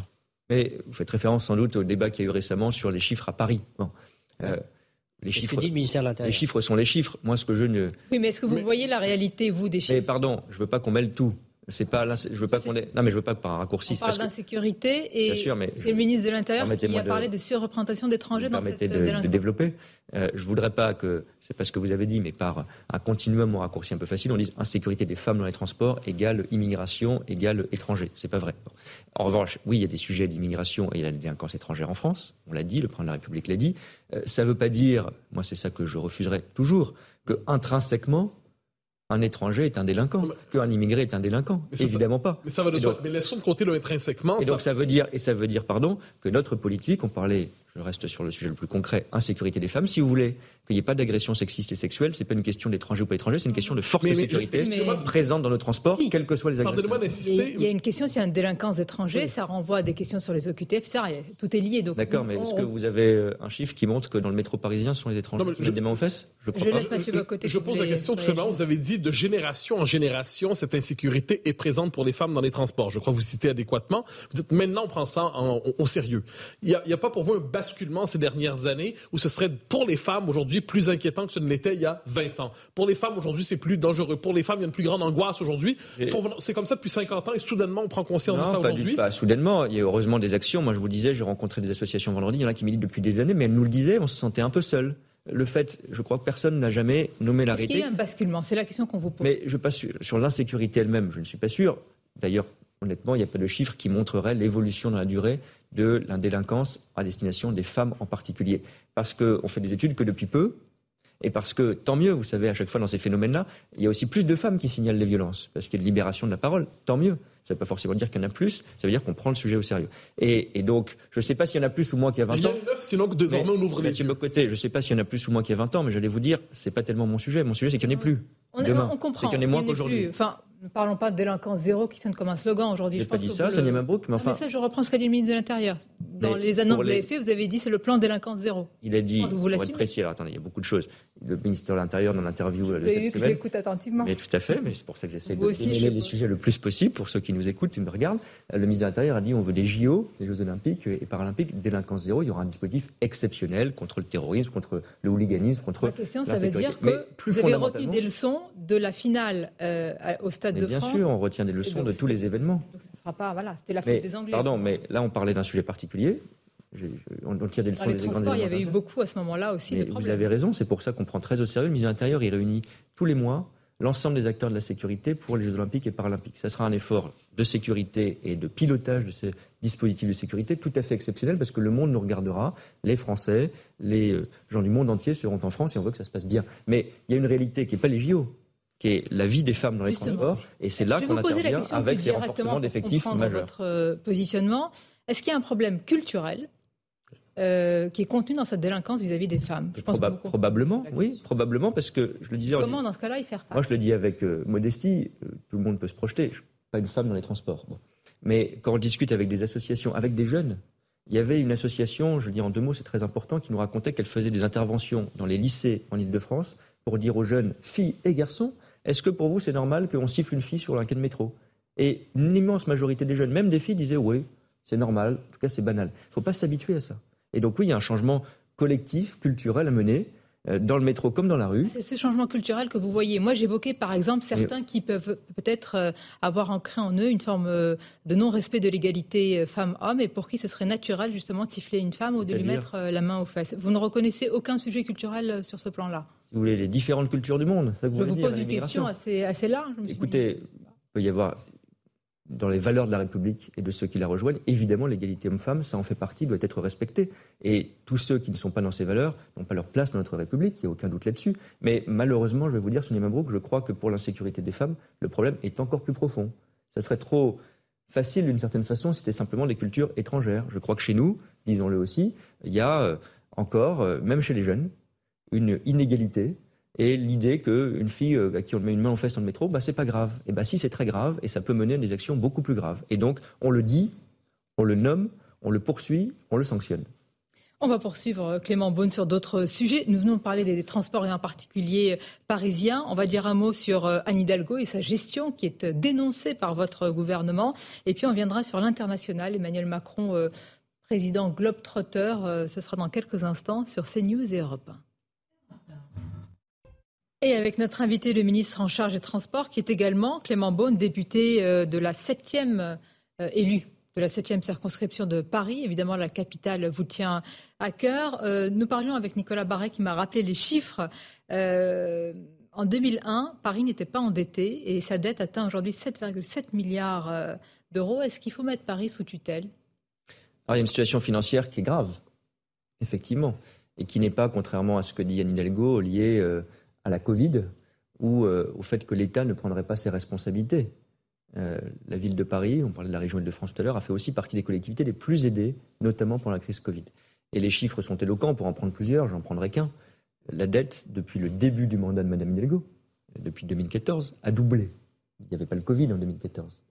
Mais vous faites référence sans doute au débat qu'il y a eu récemment sur les chiffres à Paris. Euh, les chiffres, dit le ministère de l'Intérieur? Les chiffres sont les chiffres. Moi, ce que je ne. Oui, mais est-ce que vous voyez la réalité, vous, des chiffres? mais Pardon, je ne veux pas qu'on mêle tout. C'est pas, je veux pas qu'on ait... Non, mais je veux pas par un raccourci. On parle d'insécurité et c'est le ministre de l'Intérieur qui a parlé de, surreprésentation d'étrangers dans cette de, de développer. Euh, je voudrais pas que, c'est pas ce que vous avez dit, mais par un continuum ou un raccourci un peu facile, on dise insécurité des femmes dans les transports égale immigration égale étranger. C'est pas vrai. En revanche, oui, il y a des sujets d'immigration et il y a la délinquance étrangère en France. On l'a dit, le président de la République l'a dit. Euh, ça veut pas dire, moi c'est ça que je refuserais toujours, que intrinsèquement un étranger est un délinquant, qu'un immigré est un délinquant. Évidemment pas. Mais ça va de soi. Mais laissons de compter le intrinsèquement. Et donc ça veut dire, et ça veut dire, pardon, que notre politique, on parlait, je reste sur le sujet le plus concret, insécurité des femmes. Si vous voulez qu'il n'y ait pas d'agression sexiste et sexuelle, c'est pas une question d'étrangers ou pas étrangers, c'est une question de forte sécurité présente dans nos transports, quels que soient les agressions. Il y a une question, s'il y a une délinquance étrangère, ça renvoie à des questions sur les OQTF, ça, tout est lié. D'accord, mais est-ce que vous avez euh, un chiffre qui montre que dans le métro parisien, ce sont les étrangers qui mettent des mains aux fesses? Je, je laisse Mathieu côté. Je pose la question tout simplement, vous avez dit de génération en génération, cette insécurité est présente pour les femmes dans les transports. Je crois que vous citez adéquatement. Vous dites maintenant on prend ça au sérieux. Il n'y a, a, pas pour vous un basculement ces dernières années où ce serait pour les femmes aujourd'hui plus inquiétant que ce ne l'était il y a 20 ans. Pour les femmes aujourd'hui, c'est plus dangereux. Pour les femmes, il y a une plus grande angoisse aujourd'hui. C'est comme ça depuis 50 ans et soudainement on prend conscience de ça aujourd'hui. Pas soudainement. Il y a heureusement des actions. Moi, je vous disais, j'ai rencontré des associations vendredi. Il y en a qui militent depuis des années, mais elles nous le disaient, on se sentait un peu seul le fait, je crois que personne n'a jamais nommé l'arrêté. Il y a un basculement, c'est la question qu'on vous pose. Mais je pas sûr. Sur l'insécurité elle-même, je ne suis pas sûr. D'ailleurs, honnêtement, il n'y a pas de chiffres qui montreraient l'évolution dans la durée de la délinquance à destination des femmes en particulier. Parce qu'on fait des études que depuis peu, et parce que, tant mieux, vous savez, à chaque fois dans ces phénomènes-là, il y a aussi plus de femmes qui signalent les violences, parce qu'il y a une libération de la parole, tant mieux. Ça ne veut pas forcément dire qu'il y en a plus, ça veut dire qu'on prend le sujet au sérieux. Et, donc, je ne sais pas s'il y en a plus ou moins qu'il y a 20 ans. Il y a 9, sinon que désormais on ouvre les yeux. Côté, je ne sais pas s'il y en a plus ou moins qu'il y a 20 ans, mais j'allais vous dire, ce n'est pas tellement mon sujet. Mon sujet, c'est qu'il n'y en ait plus. On, demain. on comprend. C'est qu'il y en ait moins qu'aujourd'hui. Enfin, ne parlons pas de délinquance zéro qui sonne comme un slogan aujourd'hui. Je pas dit ça, Sonia Mabrouk, mais enfin. mais ça, je reprends ce qu'a dit le ministre de l'Intérieur. Dans les annonces que vous avez fait, vous avez dit c'est le plan délinquance zéro. Il a dit, pour être précis, alors attendez, il y a beaucoup de choses. Le ministre de l'Intérieur, dans l'interview de cette semaine. J'écoute attentivement. Mais tout à fait, mais c'est pour ça que j'essaie de mêler les sujets le plus possible pour ceux qui nous écoutent et me regardent. Le ministre de l'Intérieur a dit on veut des JO, les Jeux Olympiques et Paralympiques, délinquance zéro. Il y aura un dispositif exceptionnel contre le terrorisme, contre le hooliganisme, contre. La question, ça veut dire que vous avez retenu des leçons de la finale euh, au Stade de bien France. Bien sûr, on retient des leçons de tous les événements. Donc, ce sera pas, voilà, c'était la faute des Anglais. Pardon, mais là, on parlait d'un sujet particulier. on, tire des leçons des transports, Il y avait eu beaucoup à ce moment-là aussi de problèmes. Vous avez raison, c'est pour ça qu'on prend très au sérieux. Le ministre de l'Intérieur, il réunit tous les mois l'ensemble des acteurs de la sécurité pour les Jeux Olympiques et Paralympiques. Ça sera un effort de sécurité et de pilotage de ces dispositifs de sécurité tout à fait exceptionnel parce que le monde nous regardera, les Français, les euh, gens du monde entier seront en France et on veut que ça se passe bien. Mais il y a une réalité qui n'est pas les JO qui est la vie des femmes dans les transports. Et c'est là qu'on intervient avec les renforcements d'effectifs majeurs. votre euh, positionnement. Est-ce qu'il y a un problème culturel euh, qui est contenu dans cette délinquance vis-à-vis des femmes? Je pense Probablement, oui, probablement, parce que je le disais. Comment, dans ce cas-là, y faire face? Moi, je le dis avec euh, modestie, tout le monde peut se projeter. Je ne suis pas une femme dans les transports. Mais quand on discute avec des associations, avec des jeunes, il y avait une association, je le dis en deux mots, c'est très important, qui nous racontait qu'elle faisait des interventions dans les lycées en Ile-de-France pour dire aux jeunes, filles et garçons, est-ce que pour vous, c'est normal qu'on siffle une fille sur un quai de métro? Et une immense majorité des jeunes, même des filles, disaient oui, c'est normal, en tout cas c'est banal. Il ne faut pas s'habituer à ça. Et donc oui, il y a un changement collectif, culturel à mener euh, dans le métro comme dans la rue. C'est ce changement culturel que vous voyez. Moi, j'évoquais par exemple certains qui peuvent peut-être euh, avoir ancré en eux une forme euh, de non-respect de l'égalité femmes-hommes et pour qui ce serait naturel justement de siffler une femme ou de lui mettre la main aux fesses. Vous ne reconnaissez aucun sujet culturel sur ce plan-là? Si vous voulez, les différentes cultures du monde. Ça que vous Je vous pose une question assez, assez large. Écoutez, il peut y avoir dans les valeurs de la République et de ceux qui la rejoignent, évidemment, l'égalité homme-femme, ça en fait partie, doit être respecté. Et tous ceux qui ne sont pas dans ces valeurs n'ont pas leur place dans notre République, il n'y a aucun doute là-dessus. Mais malheureusement, je vais vous dire, Sonia Mabrouk, je crois que pour l'insécurité des femmes, le problème est encore plus profond. Ça serait trop facile, d'une certaine façon, si c'était simplement des cultures étrangères. Je crois que chez nous, disons-le aussi, il y a euh, encore, euh, même chez les jeunes, une inégalité et l'idée qu'une fille euh, à qui on met une main en fesse dans le métro, bah, c'est pas grave. Et bah si, c'est très grave et ça peut mener à des actions beaucoup plus graves. Et donc, on le dit, on le nomme, on le poursuit, on le sanctionne. On va poursuivre euh, Clément Beaune sur d'autres sujets. Nous venons de parler des transports et en particulier euh, parisiens. On va dire un mot sur Anne Hidalgo et sa gestion qui est dénoncée par votre gouvernement. Et puis on viendra sur l'international. Emmanuel Macron, président Globetrotter, ce sera dans quelques instants sur CNews et Europe 1. Et avec notre invité, le ministre en charge des Transports, qui est également Clément Beaune, député euh, de la 7e euh, élu de la 7e circonscription de Paris. Évidemment, la capitale vous tient à cœur. Euh, nous parlions avec Nicolas Barret qui m'a rappelé les chiffres. en 2001, Paris n'était pas endetté et sa dette atteint aujourd'hui 7,7 milliards d'euros. Est-ce qu'il faut mettre Paris sous tutelle? Alors, Il y a une situation financière qui est grave, effectivement, et qui n'est pas, contrairement à ce que dit Yann Hidalgo, liée à la Covid ou euh, au fait que l'État ne prendrait pas ses responsabilités. Euh, la ville de Paris, on parlait de la région Île-de-France tout à l'heure, a fait aussi partie des collectivités les plus aidées, notamment pendant la crise Covid. Et les chiffres sont éloquents, pour en prendre plusieurs, j'en prendrai qu'un. La dette, depuis le début du mandat de Mme Hidalgo, depuis 2014, a doublé. Il n'y avait pas le Covid en 2014.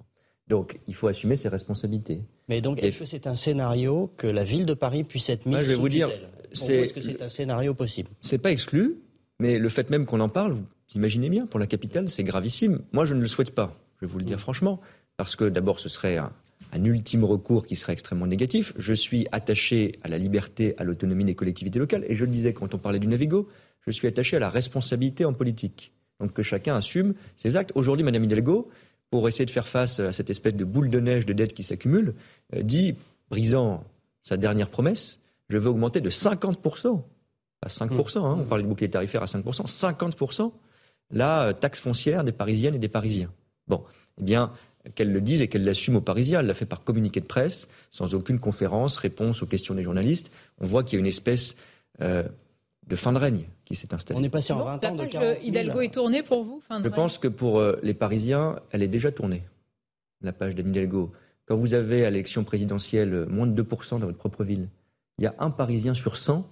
Donc, il faut assumer ses responsabilités. Mais donc, est-ce que c'est un scénario que la ville de Paris puisse être mise Moi, je vais sous vous dire, c'est- est-ce que c'est un scénario possible? C'est pas exclu, mais le fait même qu'on en parle, vous imaginez bien, pour la capitale, c'est gravissime. Moi, je ne le souhaite pas, je vais vous le dire franchement, parce que d'abord, ce serait un, un ultime recours qui serait extrêmement négatif. Je suis attaché à la liberté, à l'autonomie des collectivités locales, et je le disais quand on parlait du Navigo, je suis attaché à la responsabilité en politique. Donc que chacun assume ses actes. Aujourd'hui, Madame Hidalgo, pour essayer de faire face à cette espèce de boule de neige de dettes qui s'accumule, euh, dit, brisant sa dernière promesse, je veux augmenter de 50% à 5%, hein, on parlait de bouclier tarifaire à 5%, 50% la euh, taxe foncière des Parisiennes et des Parisiens. Bon, eh bien, qu'elle le dise et qu'elle l'assume aux Parisiens, elle l'a fait par communiqué de presse, sans aucune conférence, réponse aux questions des journalistes. On voit qu'il y a une espèce euh, de fin de règne qui s'est installée. On est passé en Bon, 20 la ans de page 40 000. Hidalgo est tournée pour vous fin de Je règne pense que pour euh, les Parisiens, elle est déjà tournée, la page d'Anne Hidalgo. Quand vous avez à l'élection présidentielle moins de 2% dans votre propre ville, il y a un Parisien sur 100,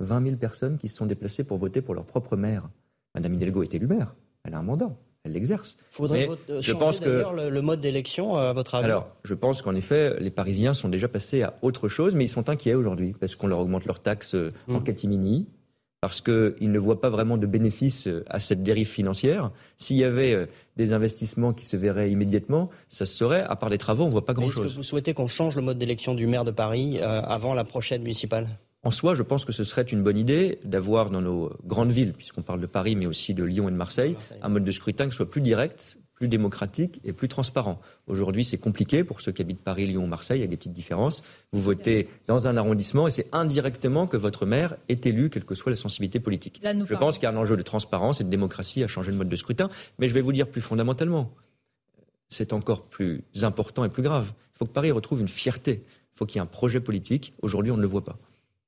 20 000 personnes qui se sont déplacées pour voter pour leur propre maire. Madame Hidalgo est élue maire, elle a un mandat, elle l'exerce. Faudrait vote- euh, je changer pense que- d'ailleurs le, le mode d'élection, euh, à votre avis Alors, je pense qu'en effet, les Parisiens sont déjà passés à autre chose, mais ils sont inquiets aujourd'hui parce qu'on leur augmente leurs taxes euh, en Mm. catimini, parce qu'ils ne voient pas vraiment de bénéfice à cette dérive financière. S'il y avait des investissements qui se verraient immédiatement, ça se saurait. À part les travaux, on ne voit pas Mais Est-ce que grand-chose. vous souhaitez qu'on change le mode d'élection du maire de Paris euh, avant la prochaine municipale? En soi, je pense que ce serait une bonne idée d'avoir dans nos grandes villes, puisqu'on parle de Paris, mais aussi de Lyon et de Marseille, Marseille. un mode de scrutin qui soit plus direct, plus démocratique et plus transparent. Aujourd'hui, c'est compliqué pour ceux qui habitent Paris, Lyon ou Marseille, il y a des petites différences. Vous votez dans un arrondissement et c'est indirectement que votre maire est élu, quelle que soit la sensibilité politique. Là, Je parlons. pense qu'il y a un enjeu de transparence et de démocratie à changer le mode de scrutin, mais je vais vous dire plus fondamentalement, c'est encore plus important et plus grave. Il faut que Paris retrouve une fierté. Il faut qu'il y ait un projet politique. Aujourd'hui, on ne le voit pas.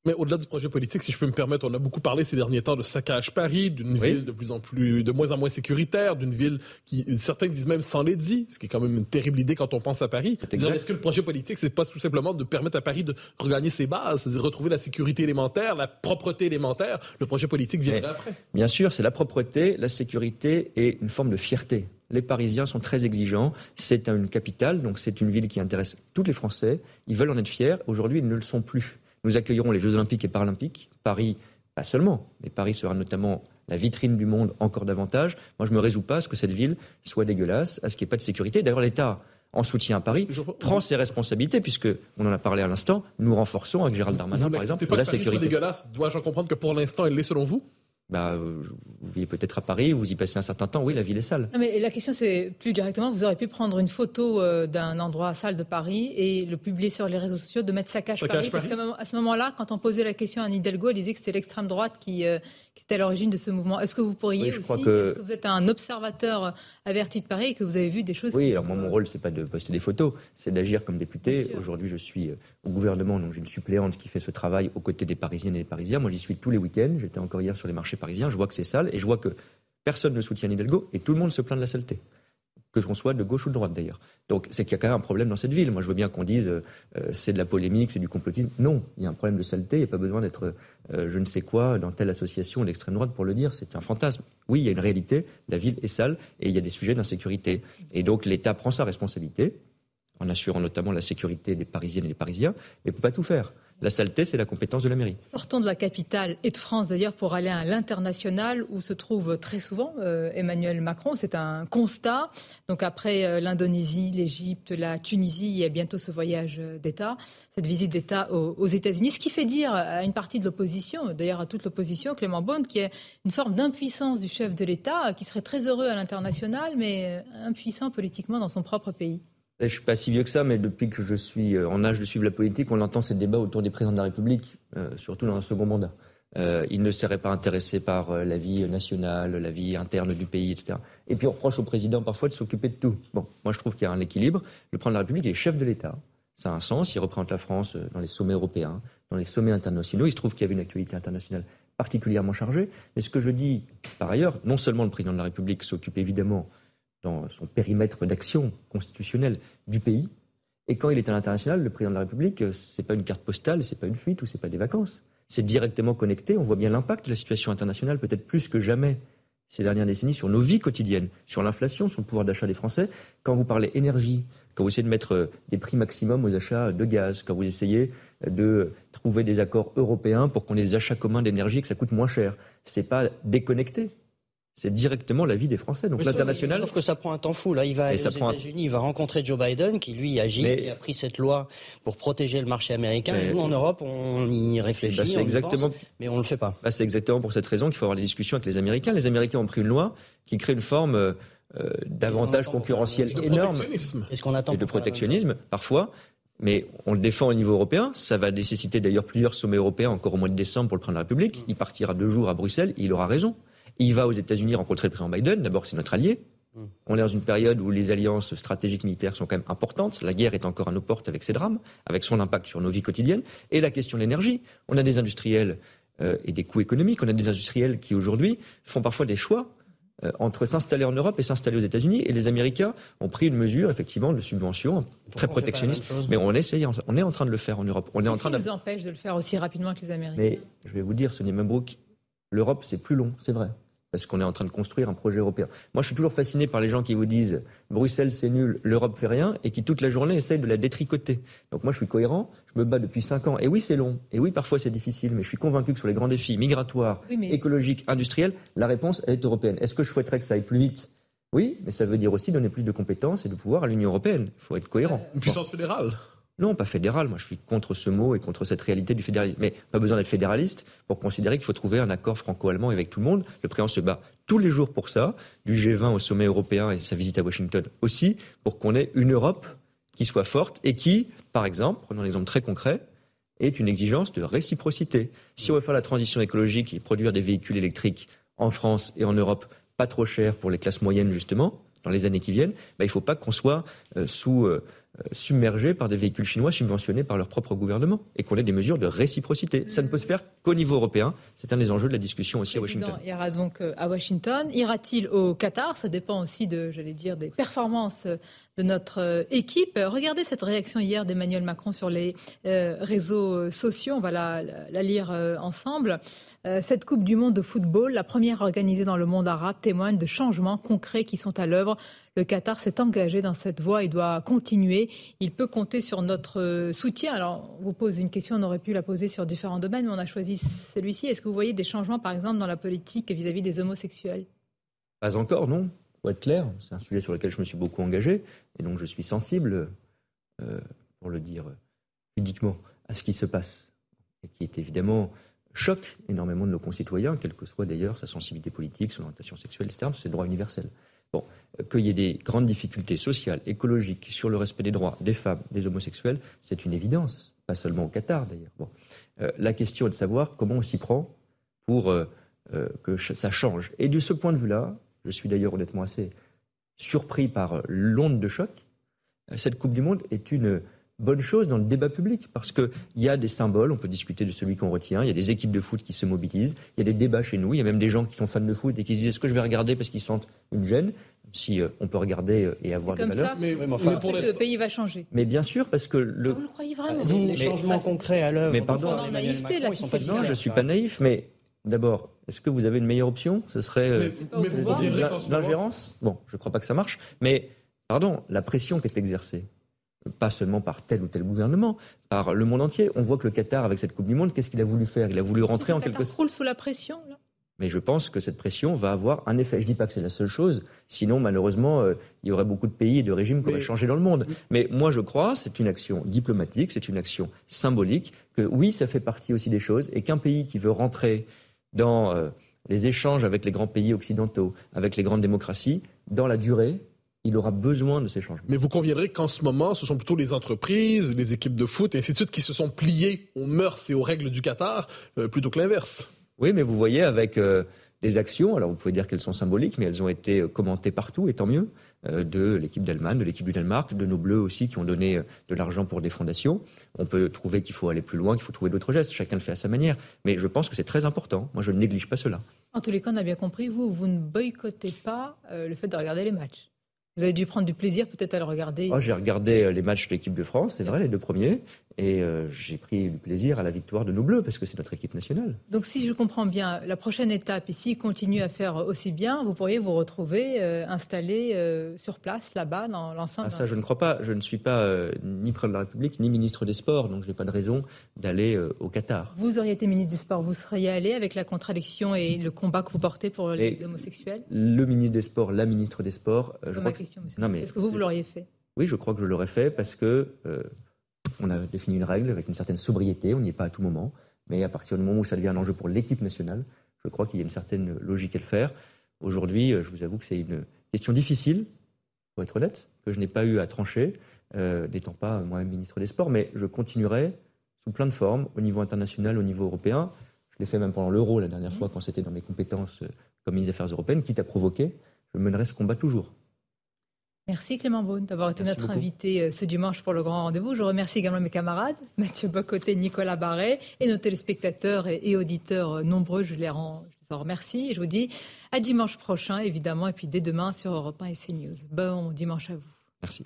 Mais au-delà du projet politique, si je peux me permettre, on a beaucoup parlé ces derniers temps de saccage Paris, d'une Oui. ville de plus en plus, de moins en moins sécuritaire, d'une ville qui, certains disent même sans les dit, ce qui est quand même une terrible idée quand on pense à Paris. Est-ce que le projet politique, c'est pas tout simplement de permettre à Paris de regagner ses bases, c'est-à-dire retrouver la sécurité élémentaire, la propreté élémentaire? Le projet politique viendrait Mais- après. Bien sûr, c'est la propreté, la sécurité et une forme de fierté. Les Parisiens sont très exigeants. C'est une capitale, donc c'est une ville qui intéresse tous les Français. Ils veulent en être fiers. Aujourd'hui, ils ne le sont plus. Nous accueillerons les Jeux Olympiques et Paralympiques. Paris, pas seulement, mais Paris sera notamment la vitrine du monde encore davantage. Moi, je me résous pas à ce que cette ville soit dégueulasse, à ce qu'il n'y ait pas de sécurité. D'ailleurs, l'État, en soutien à Paris, Je- prend ses responsabilités, puisque, on en a parlé à l'instant, nous renforçons avec Gérald Darmanin, Vous par exemple, pas la que Paris soit sécurité. dégueulasse. Dois-je en comprendre que pour l'instant, elle l'est selon vous? Bah, euh, vous vivez peut-être à Paris, vous y passez un certain temps. Oui, la ville est sale. Non, mais la question, c'est plus directement, vous aurez pu prendre une photo euh, d'un endroit sale de Paris et le publier sur les réseaux sociaux, de mettre saccage Saccage Paris. Parce Paris. qu'à à ce moment-là, quand on posait la question à Anne Hidalgo, elle disait que c'était l'extrême droite qui, euh, qui était à l'origine de ce mouvement. Est-ce que vous pourriez Oui, je aussi, crois que- est-ce que vous êtes un observateur averti de Paris et que vous avez vu des choses Oui, qui- alors moi, mon rôle, c'est pas de poster des photos, c'est d'agir comme député. Aujourd'hui, je suis euh, au gouvernement, donc j'ai une suppléante qui fait ce travail aux côtés des Parisiennes et des Parisiens. Moi, j'y suis tous les week-ends. J'étais encore hier sur les marchés parisiens. Je vois que c'est sale et je vois que personne ne soutient Hidalgo et tout le monde se plaint de la saleté. Que l'on soit de gauche ou de droite d'ailleurs. Donc c'est qu'il y a quand même un problème dans cette ville. Moi je veux bien qu'on dise euh, euh, c'est de la polémique, c'est du complotisme. Non, il y a un problème de saleté, il n'y a pas besoin d'être euh, je ne sais quoi dans telle association d'extrême droite pour le dire, c'est un fantasme. Oui, il y a une réalité, la ville est sale et il y a des sujets d'insécurité. Et donc l'État prend sa responsabilité en assurant notamment la sécurité des Parisiennes et des Parisiens, mais il ne peut pas tout faire. La saleté, c'est la compétence de la mairie. Sortons de la capitale et de France d'ailleurs pour aller à l'international où se trouve très souvent euh, Emmanuel Macron. C'est un constat. Donc après euh, l'Indonésie, l'Égypte, la Tunisie, il y a bientôt ce voyage euh, d'État, cette visite d'État aux, États-Unis. Ce qui fait dire à une partie de l'opposition, d'ailleurs à toute l'opposition, Clément Beaune, qu'il y a une forme d'impuissance du chef de l'État qui serait très heureux à l'international mais impuissant politiquement dans son propre pays. Je suis pas si vieux que ça, mais depuis que je suis euh, en âge de suivre la politique, on entend ces débats autour des présidents de la République, euh, surtout dans un second mandat. Euh, ils ne seraient pas intéressés par la vie nationale, la vie interne du pays, etc. Et puis on reproche au président parfois de s'occuper de tout. Bon, moi je trouve qu'il y a un équilibre. Le président de la République il est chef de l'État. Ça a un sens. Il représente la France dans les sommets européens, dans les sommets internationaux. Il se trouve qu'il y avait une actualité internationale particulièrement chargée. Mais ce que je dis, par ailleurs, non seulement le président de la République s'occupe évidemment dans son périmètre d'action constitutionnelle du pays, Et quand il est à l'international, le président de la République, euh, c'est pas une carte postale, c'est pas une fuite ou c'est pas des vacances. C'est directement connecté. On voit bien l'impact de la situation internationale, peut-être plus que jamais ces dernières décennies, sur nos vies quotidiennes, sur l'inflation, sur le pouvoir d'achat des Français. Quand vous parlez énergie, quand vous essayez de mettre euh, des prix maximum aux achats de gaz, quand vous essayez euh, de trouver des accords européens pour qu'on ait des achats communs d'énergie et que ça coûte moins cher, c'est pas déconnecté c'est directement la vie des Français. Donc l'international. Sauf que ça prend un temps fou. Là, il va aller aux États-Unis, il va rencontrer Joe Biden, qui lui agit, qui a pris cette loi pour protéger le marché américain. Et nous, en Europe, on y réfléchit, bah, on exactement... mais on ne le fait pas. Bah, c'est exactement pour cette raison qu'il faut avoir des discussions avec les Américains. Les Américains ont pris une loi qui crée une forme euh, d'avantage concurrentiel énorme Est-ce qu'on attend et de protectionnisme parfois. Mais on le défend au niveau européen. Ça va nécessiter d'ailleurs plusieurs sommets européens encore au mois de décembre pour le président de la République. Il partira deux jours à Bruxelles. Et il aura raison. Il va aux États-Unis rencontrer le président Biden. D'abord, c'est notre allié. Hmm. On est dans une période où les alliances stratégiques militaires sont quand même importantes. La guerre est encore à nos portes avec ses drames, avec son impact sur nos vies quotidiennes. Et la question de l'énergie. On a des industriels euh, et des coûts économiques. On a des industriels qui aujourd'hui font parfois des choix euh, entre s'installer en Europe et s'installer aux États-Unis. Et les Américains ont pris une mesure, effectivement, de subvention très protectionniste. Mais on essaye, on est en train de le faire en Europe. On est en train nous empêche de le faire aussi rapidement que les Américains? Mais je vais vous dire, Sonia Membrook, l'Europe, c'est plus long, c'est vrai parce qu'on est en train de construire un projet européen. Moi, je suis toujours fasciné par les gens qui vous disent Bruxelles, c'est nul, l'Europe fait rien, et qui toute la journée essayent de la détricoter. Donc moi, je suis cohérent, je me bats depuis cinq ans. Et oui, c'est long, et oui, parfois c'est difficile, mais je suis convaincu que sur les grands défis migratoires, écologiques, industriels, la réponse, elle est européenne. Est-ce que je souhaiterais que ça aille plus vite? Oui, mais ça veut dire aussi donner plus de compétences et de pouvoir à l'Union européenne. Il faut être cohérent. Une puissance fédérale non, pas fédéral. Moi, je suis contre ce mot et contre cette réalité du fédéralisme. Mais pas besoin d'être fédéraliste pour considérer qu'il faut trouver un accord franco-allemand avec tout le monde. Le président se bat tous les jours pour ça, du G20 au sommet européen et sa visite à Washington aussi, pour qu'on ait une Europe qui soit forte et qui, par exemple, prenons un exemple très concret, est une exigence de réciprocité. Si on veut faire la transition écologique et produire des véhicules électriques en France et en Europe pas trop chers pour les classes moyennes, justement, dans les années qui viennent, bah, il ne faut pas qu'on soit euh, sous euh, submergés par des véhicules chinois subventionnés par leur propre gouvernement et qu'on ait des mesures de réciprocité. Ça ne peut se faire qu'au niveau européen. C'est un des enjeux de la discussion aussi à Washington. ira donc euh, à Washington. Ira-t-il au Qatar? Ça dépend aussi de, j'allais dire, des performances notre euh, équipe. Regardez cette réaction hier d'Emmanuel Macron sur les réseaux sociaux. On va la, lire ensemble. Cette Coupe du Monde de football, la première organisée dans le monde arabe, témoigne de changements concrets qui sont à l'œuvre le Qatar s'est engagé dans cette voie et doit continuer. Il peut compter sur notre euh, soutien. Alors, on vous pose une question, on aurait pu la poser sur différents domaines, mais on a choisi celui-ci. Est-ce que vous voyez des changements, par exemple, dans la politique vis-à-vis des homosexuels? Pas encore, non. Faut être clair. C'est un sujet sur lequel je me suis beaucoup engagé. Et donc, je suis sensible, euh, pour le dire pudiquement, à ce qui se passe. Et qui est évidemment choque énormément de nos concitoyens, quelle que soit d'ailleurs sa sensibilité politique, son orientation sexuelle, etc. C'est le droit universel. Bon, qu'il y ait des grandes difficultés sociales, écologiques sur le respect des droits des femmes, des homosexuels, c'est une évidence, pas seulement au Qatar d'ailleurs. Bon. Euh, la question est de savoir comment on s'y prend pour euh, que ça change. Et de ce point de vue-là, je suis d'ailleurs honnêtement assez surpris par l'onde de choc. Cette Coupe du Monde est une bonne chose dans le débat public parce qu'il y a des symboles, on peut discuter de celui qu'on retient, il y a des équipes de foot qui se mobilisent, il y a des débats chez nous, il y a même des gens qui sont fans de foot et qui disent est-ce que je vais regarder parce qu'ils sentent une gêne? Si euh, on peut regarder euh, et avoir des valeurs. mais, mais, enfin, mais le pays va changer. Mais bien sûr, parce que le. Ah, vous le croyez vraiment vous, Les changements concrets à l'œuvre. Mais pardon, naïveté, là, non, je suis pas naïf, mais d'abord, est-ce que vous avez une meilleure option? Ce serait euh, l'ingérence? Bon, je ne crois pas que ça marche, mais pardon, la pression qui est exercée pas seulement par tel ou tel gouvernement, par le monde entier. On voit que le Qatar, avec cette Coupe du Monde, qu'est-ce qu'il a voulu faire? Il a voulu rentrer en quelque sorte. roule sous la pression, là? Mais je pense que cette pression va avoir un effet. Je ne dis pas que c'est la seule chose, sinon malheureusement euh, il y aurait beaucoup de pays et de régimes qui auraient changé dans le monde. Mais moi je crois, c'est une action diplomatique, c'est une action symbolique, que oui ça fait partie aussi des choses, et qu'un pays qui veut rentrer dans euh, les échanges avec les grands pays occidentaux, avec les grandes démocraties, dans la durée, il aura besoin de ces changements. Mais vous conviendrez qu'en ce moment, ce sont plutôt les entreprises, les équipes de foot et ainsi de suite qui se sont pliées aux mœurs et aux règles du Qatar euh, plutôt que l'inverse. Oui, mais vous voyez avec euh, des actions, alors vous pouvez dire qu'elles sont symboliques, mais elles ont été euh, commentées partout, et tant mieux, de l'équipe d'Allemagne, de l'équipe du Danemark, de nos Bleus aussi qui ont donné de l'argent pour des fondations. On peut trouver qu'il faut aller plus loin, qu'il faut trouver d'autres gestes, chacun le fait à sa manière, mais je pense que c'est très important. Moi, je ne néglige pas cela. En tous les cas, on a bien compris, vous, vous ne boycottez pas le fait de regarder les matchs. Vous avez dû prendre du plaisir peut-être à le regarder. Oh, j'ai regardé euh, les matchs de l'équipe de France, c'est vrai, les deux premiers. Et euh, j'ai pris du plaisir à la victoire de nos Bleus, parce que c'est notre équipe nationale. Donc si je comprends bien, la prochaine étape, ici, continue à faire aussi bien, vous pourriez vous retrouver euh, installé sur place, là-bas, dans l'ensemble ah, Ça, je ne crois pas. Je ne suis pas ni président de la République, ni ministre des Sports, donc je n'ai pas de raison d'aller au Qatar. Vous auriez été ministre des Sports, vous seriez allé avec la contradiction et le combat que vous portez pour les homosexuels? Le ministre des Sports, la ministre des Sports... je crois question, monsieur. Non, mais Est-ce que vous, vous l'auriez fait? Oui, je crois que je l'aurais fait parce que euh, on a défini une règle avec une certaine sobriété, on n'y est pas à tout moment, mais à partir du moment où ça devient un enjeu pour l'équipe nationale, je crois qu'il y a une certaine logique à le faire. Aujourd'hui, euh, je vous avoue que c'est une question difficile, pour être honnête, que je n'ai pas eu à trancher, euh, n'étant pas moi-même ministre des Sports, mais je continuerai sous plein de formes, au niveau international, au niveau européen. Je l'ai fait même pendant l'euro la dernière fois, quand c'était dans mes compétences comme ministre des Affaires européennes, quitte à provoquer. Je mènerai ce combat toujours. Merci Clément Beaune d'avoir été notre invité euh, ce dimanche pour le grand rendez-vous. Je remercie également mes camarades, Mathieu Bocoté, Nicolas Barret et nos téléspectateurs et, auditeurs euh, nombreux. Je les, en remercie et je vous dis à dimanche prochain évidemment et puis dès demain sur Europe 1 et CNews. Bon dimanche à vous. Merci.